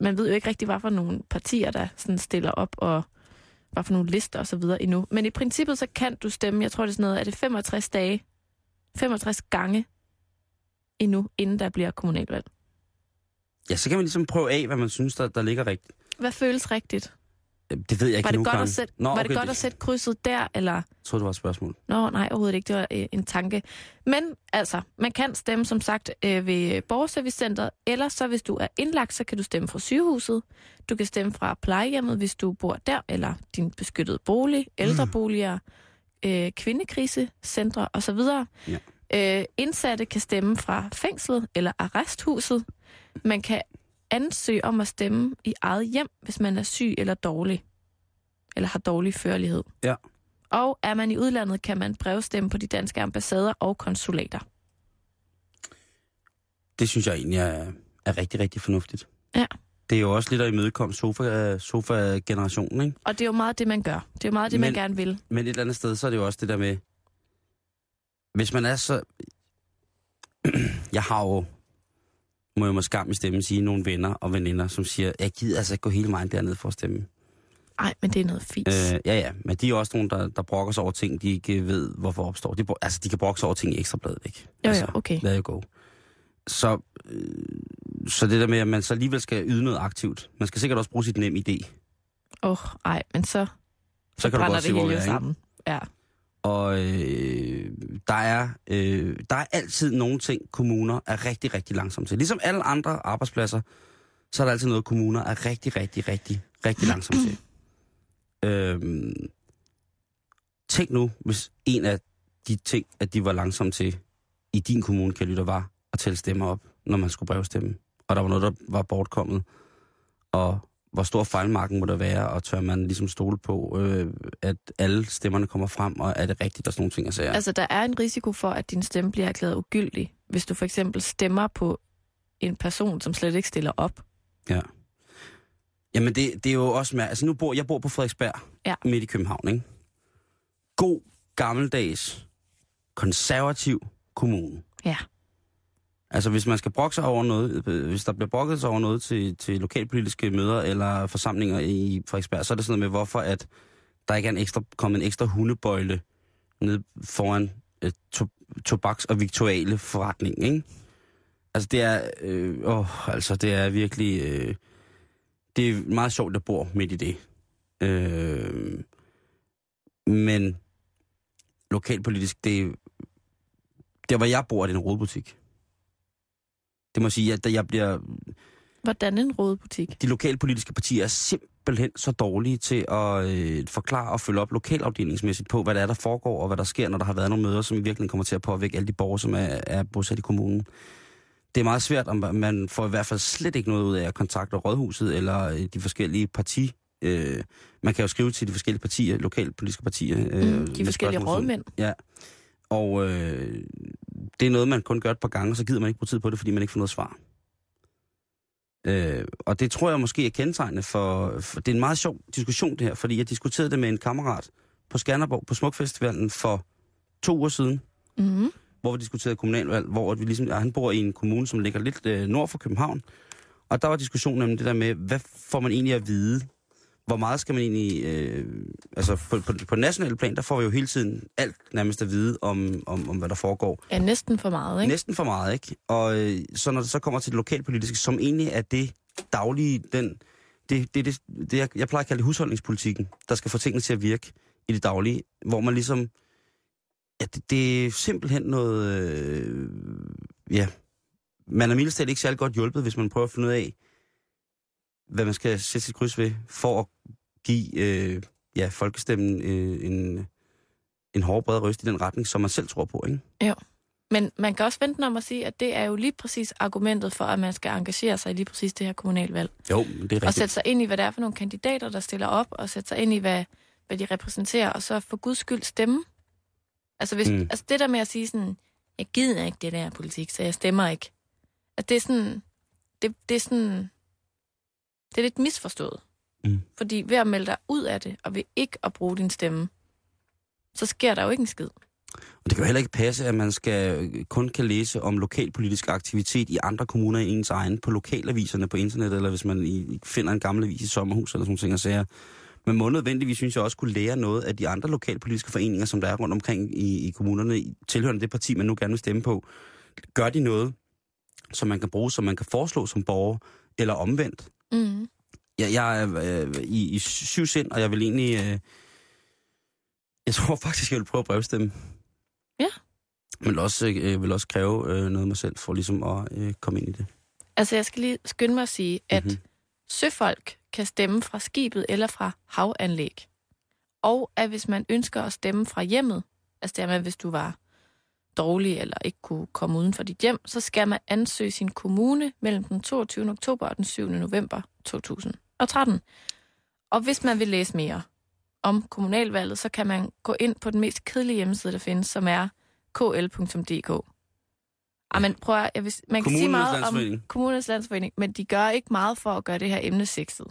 S4: man ved jo ikke rigtig, hvad for nogle partier, der sådan stiller op, og hvad for nogle lister osv. endnu. Men i princippet, så kan du stemme, jeg tror, det er sådan noget, er det 65 dage, 65 gange endnu, inden der bliver kommunalvalg.
S5: Ja, så kan man ligesom prøve af, hvad man synes, der, der ligger rigtigt.
S4: Hvad føles rigtigt?
S5: Det ved jeg ikke
S4: Var det
S5: nu,
S4: godt, at sætte,
S5: Nå,
S4: var det godt at sætte krydset der, eller...
S5: Jeg troede, det var et spørgsmål.
S4: Nå, nej, overhovedet ikke. Det var øh, en tanke. Men altså, man kan stemme, som sagt, øh, ved borgerservicecenteret, eller så hvis du er indlagt, så kan du stemme fra sygehuset. Du kan stemme fra plejehjemmet, hvis du bor der, eller din beskyttede bolig, ældreboliger, øh, kvindekrisecentre osv.
S5: Ja.
S4: Øh, indsatte kan stemme fra fængslet eller arresthuset. Man kan ansøge om at stemme i eget hjem, hvis man er syg eller dårlig, eller har dårlig førlighed.
S5: Ja.
S4: Og er man i udlandet, kan man brevstemme på de danske ambassader og konsulater.
S5: Det synes jeg egentlig er, er rigtig, rigtig fornuftigt.
S4: Ja.
S5: Det er jo også lidt at imødekomme sofa, sofa-generationen, ikke?
S4: Og det er jo meget det, man gør. Det er jo meget det, man
S5: Men-
S4: gerne vil.
S5: Men et eller andet sted, så er det jo også det der med, hvis man er så... (clears throat) jeg har jo, må jeg med skam i stemmen sige, nogle venner og veninder, som siger, jeg gider altså ikke gå hele vejen dernede for at stemme.
S4: Nej, men det er noget fint.
S5: Øh, ja, ja, men de er også nogle, der, der brokker sig over ting, de ikke ved, hvorfor opstår. De, altså, de kan brokke sig over ting i ekstrabladet, ikke?
S4: jo,
S5: altså,
S4: jo, okay.
S5: Lad det gå. Så, øh, så det der med, at man så alligevel skal yde noget aktivt. Man skal sikkert også bruge sit nem idé.
S4: Åh, oh, ej, men så, så,
S5: Så kan du godt
S4: det hele jo sammen. Ja.
S5: Og øh, der, er, øh, der er altid nogle ting, kommuner er rigtig, rigtig langsomme til. Ligesom alle andre arbejdspladser, så er der altid noget, kommuner er rigtig, rigtig, rigtig, rigtig langsomme til. (clears throat) Øhm, tænk nu, hvis en af de ting, at de var langsomme til i din kommune, kan lytte, var at tælle stemmer op, når man skulle brevstemme. Og der var noget, der var bortkommet. Og hvor stor fejlmarken må der være, og tør man ligesom stole på, øh, at alle stemmerne kommer frem, og er det rigtigt, der er sådan nogle ting at sige?
S4: Altså, der er en risiko for, at din stemme bliver erklæret ugyldig, hvis du for eksempel stemmer på en person, som slet ikke stiller op.
S5: Ja. Jamen, det, det er jo også med, altså nu bor jeg bor på Frederiksberg,
S4: Ja.
S5: midt i København, ikke? god, gammeldags, konservativ kommune.
S4: Ja.
S5: Altså hvis man skal brokke sig over noget, øh, hvis der bliver brokket sig over noget til, til lokalpolitiske møder eller forsamlinger i Frederiksberg, så er det sådan noget med, hvorfor at der ikke er en ekstra, kommet en ekstra hundebøjle ned foran øh, to, tobaks- og viktuale forretning, ikke? Altså det er, øh, åh, altså det er virkelig, øh, det er meget sjovt at bo midt i det. Øh, men lokalpolitisk, det der hvor jeg bor, er det en rådbutik. Det må sige, at jeg bliver,
S4: Hvordan en rådebutik?
S5: de lokalpolitiske partier er simpelthen så dårlige til at øh, forklare og følge op lokalafdelingsmæssigt på, hvad der er, der foregår, og hvad der sker, når der har været nogle møder, som i virkeligheden kommer til at påvirke alle de borgere, som er, er bosat i kommunen. Det er meget svært, om man får i hvert fald slet ikke noget ud af at kontakte rådhuset eller øh, de forskellige parti. Øh, man kan jo skrive til de forskellige partier, lokalpolitiske partier. Øh,
S4: Mm, de forskellige rådmænd.
S5: Ja. Og øh, det er noget, man kun gør et par gange, så gider man ikke bruge tid på det, fordi man ikke får noget svar. Øh, og det tror jeg måske er kendetegnende for, for... Det er en meget sjov diskussion, det her, fordi jeg diskuterede det med en kammerat på Skanderborg på Smukfestivalen for to uger siden,
S4: Mm.
S5: hvor vi diskuterede kommunalvalg, hvor vi ligesom, han bor i en kommune, som ligger lidt øh, nord for København. Og der var diskussionen om det der med, hvad får man egentlig at vide? Hvor meget skal man egentlig... Øh, altså på, på, på national plan, der får vi jo hele tiden alt nærmest at vide om, om, om hvad der foregår.
S4: Ja, næsten for meget, ikke?
S5: Næsten for meget, ikke? Og øh, så når det så kommer til det lokalpolitiske, som egentlig er det daglige, den, det, det, det, det jeg, jeg plejer at kalde det husholdningspolitikken, der skal få tingene til at virke i det daglige, hvor man ligesom, ja, det, det er simpelthen noget, øh, ja, man er mildest ikke særlig godt hjulpet, hvis man prøver at finde ud af, hvad man skal sætte sit kryds ved, for at give øh, ja, folkestemmen øh, en, en hård bred røst i den retning, som man selv tror på, ikke?
S4: Men man kan også vente om at sige, at det er jo lige præcis argumentet for, at man skal engagere sig i lige præcis det her kommunalvalg.
S5: Jo, det er rigtigt.
S4: Og sætte sig ind i, hvad det er for nogle kandidater, der stiller op, og sætte sig ind i, hvad, hvad de repræsenterer, og så for guds skyld stemme. Altså, hvis,
S5: Mm.
S4: mm. altså det der med at sige sådan, jeg gider ikke det der politik, så jeg stemmer ikke. At det er sådan, det, det er sådan, det er lidt misforstået.
S5: Mm.
S4: Fordi ved at melde dig ud af det, og ved ikke at bruge din stemme, så sker der jo ikke en skid.
S5: Og det kan jo heller ikke passe, at man skal kun kan læse om lokalpolitisk aktivitet i andre kommuner i ens egen, på lokalaviserne på internettet, eller hvis man i, finder en gammel avis i sommerhus eller sådan nogle ting og sager. Men må nødvendigvis, synes jeg, også kunne lære noget af de andre lokalpolitiske foreninger, som der er rundt omkring i, i kommunerne, i- tilhørende det parti, man nu gerne vil stemme på. Gør de noget, som man kan bruge, som man kan foreslå som borger, eller omvendt?
S4: Mm.
S5: Jeg, jeg er øh, i, i syv sind, og jeg vil egentlig... Øh, jeg tror (laughs) faktisk, jeg vil prøve at brevstemme.
S4: Ja.
S5: Men også, øh, vil også kræve øh, noget af mig selv, for ligesom at øh, komme ind i det.
S4: Altså, jeg skal lige skynde mig at sige, at
S5: Mhm.
S4: mm-hmm. søfolk kan stemme fra skibet eller fra havanlæg. Og at hvis man ønsker at stemme fra hjemmet, altså dermed hvis du var dårlig eller ikke kunne komme uden for dit hjem, så skal man ansøge sin kommune mellem den 22. oktober og den 7. november 2013. Og hvis man vil læse mere om kommunalvalget, så kan man gå ind på den mest kedelige hjemmeside, der findes, som er kl.dk. Ja, men prøv at, jeg vil, man kan sige meget om. Kommunernes Landsforening, men de gør ikke meget for at gøre det her emne sexet.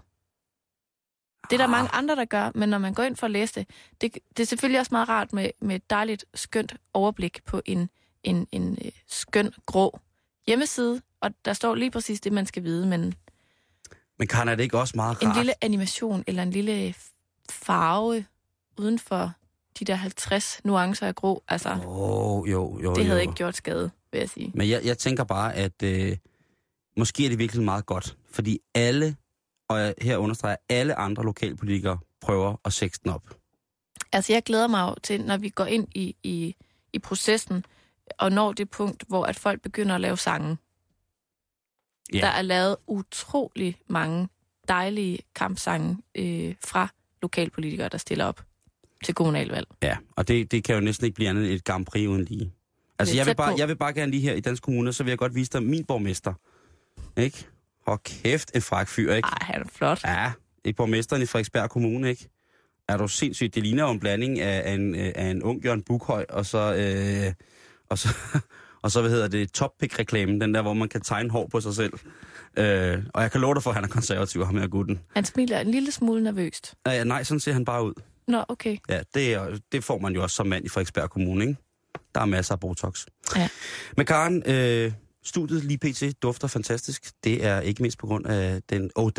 S4: Det er der
S5: Ah.
S4: mange andre, der gør, men når man går ind for at læse det, det, det er selvfølgelig også meget rart med, med et dejligt, skønt overblik på en, en, en øh, skøn, grå hjemmeside, og der står lige præcis det, man skal vide, men
S5: Men Karen, er det ikke også meget
S4: en
S5: rart?
S4: lille animation eller en lille farve uden for de der 50 nuancer af grå, altså,
S5: Åh, jo, jo,
S4: det havde
S5: jo.
S4: ikke gjort skade, vil jeg sige.
S5: Men jeg, jeg tænker bare, at øh, måske er det virkelig meget godt, fordi alle, og her understreger, alle andre lokalpolitikere prøver at sexe den op.
S4: Altså, jeg glæder mig jo til, når vi går ind i, i, i processen, og når det punkt, hvor at folk begynder at lave sange.
S5: Ja.
S4: Der er lavet utrolig mange dejlige kampsange øh, fra lokalpolitikere, der stiller op til kommunalvalg.
S5: Ja, og det, det kan jo næsten ikke blive andet end et Grand Prix uden lige. Altså, jeg vil, bare,
S4: på.
S5: jeg vil bare gerne lige her i Dansk Kommune, så vil jeg godt vise dig min borgmester. Ikke? Og kæft, en fræk fyr, ikke?
S4: Ej, han er flot.
S5: Ja, ikke borgmesteren i Frederiksberg Kommune, ikke? Er du sindssygt? Det ligner jo en blanding af, af, en, øh, af en ung Jørgen Bukhøj, og så, øh, og så, (laughs) og så hvad hedder det, toppick-reklamen, den der, hvor man kan tegne hår på sig selv. Øh, og jeg kan love dig for, at han er konservativ, ham her gutten.
S4: Han smiler en lille smule nervøst.
S5: Øh, nej, sådan ser han bare ud.
S4: Nå, okay.
S5: Ja, det, er, det får man jo også som mand i Frederiksberg Kommune, ikke? Der er masser af Botox.
S4: Ja.
S5: Men Karen, øh, studiet lige pt. dufter fantastisk. Det er ikke mindst på grund af den... Og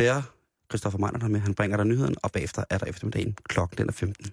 S5: Christoffer Meiner har med. Han bringer dig nyheden, og bagefter er der eftermiddagen. Klokken den er 15.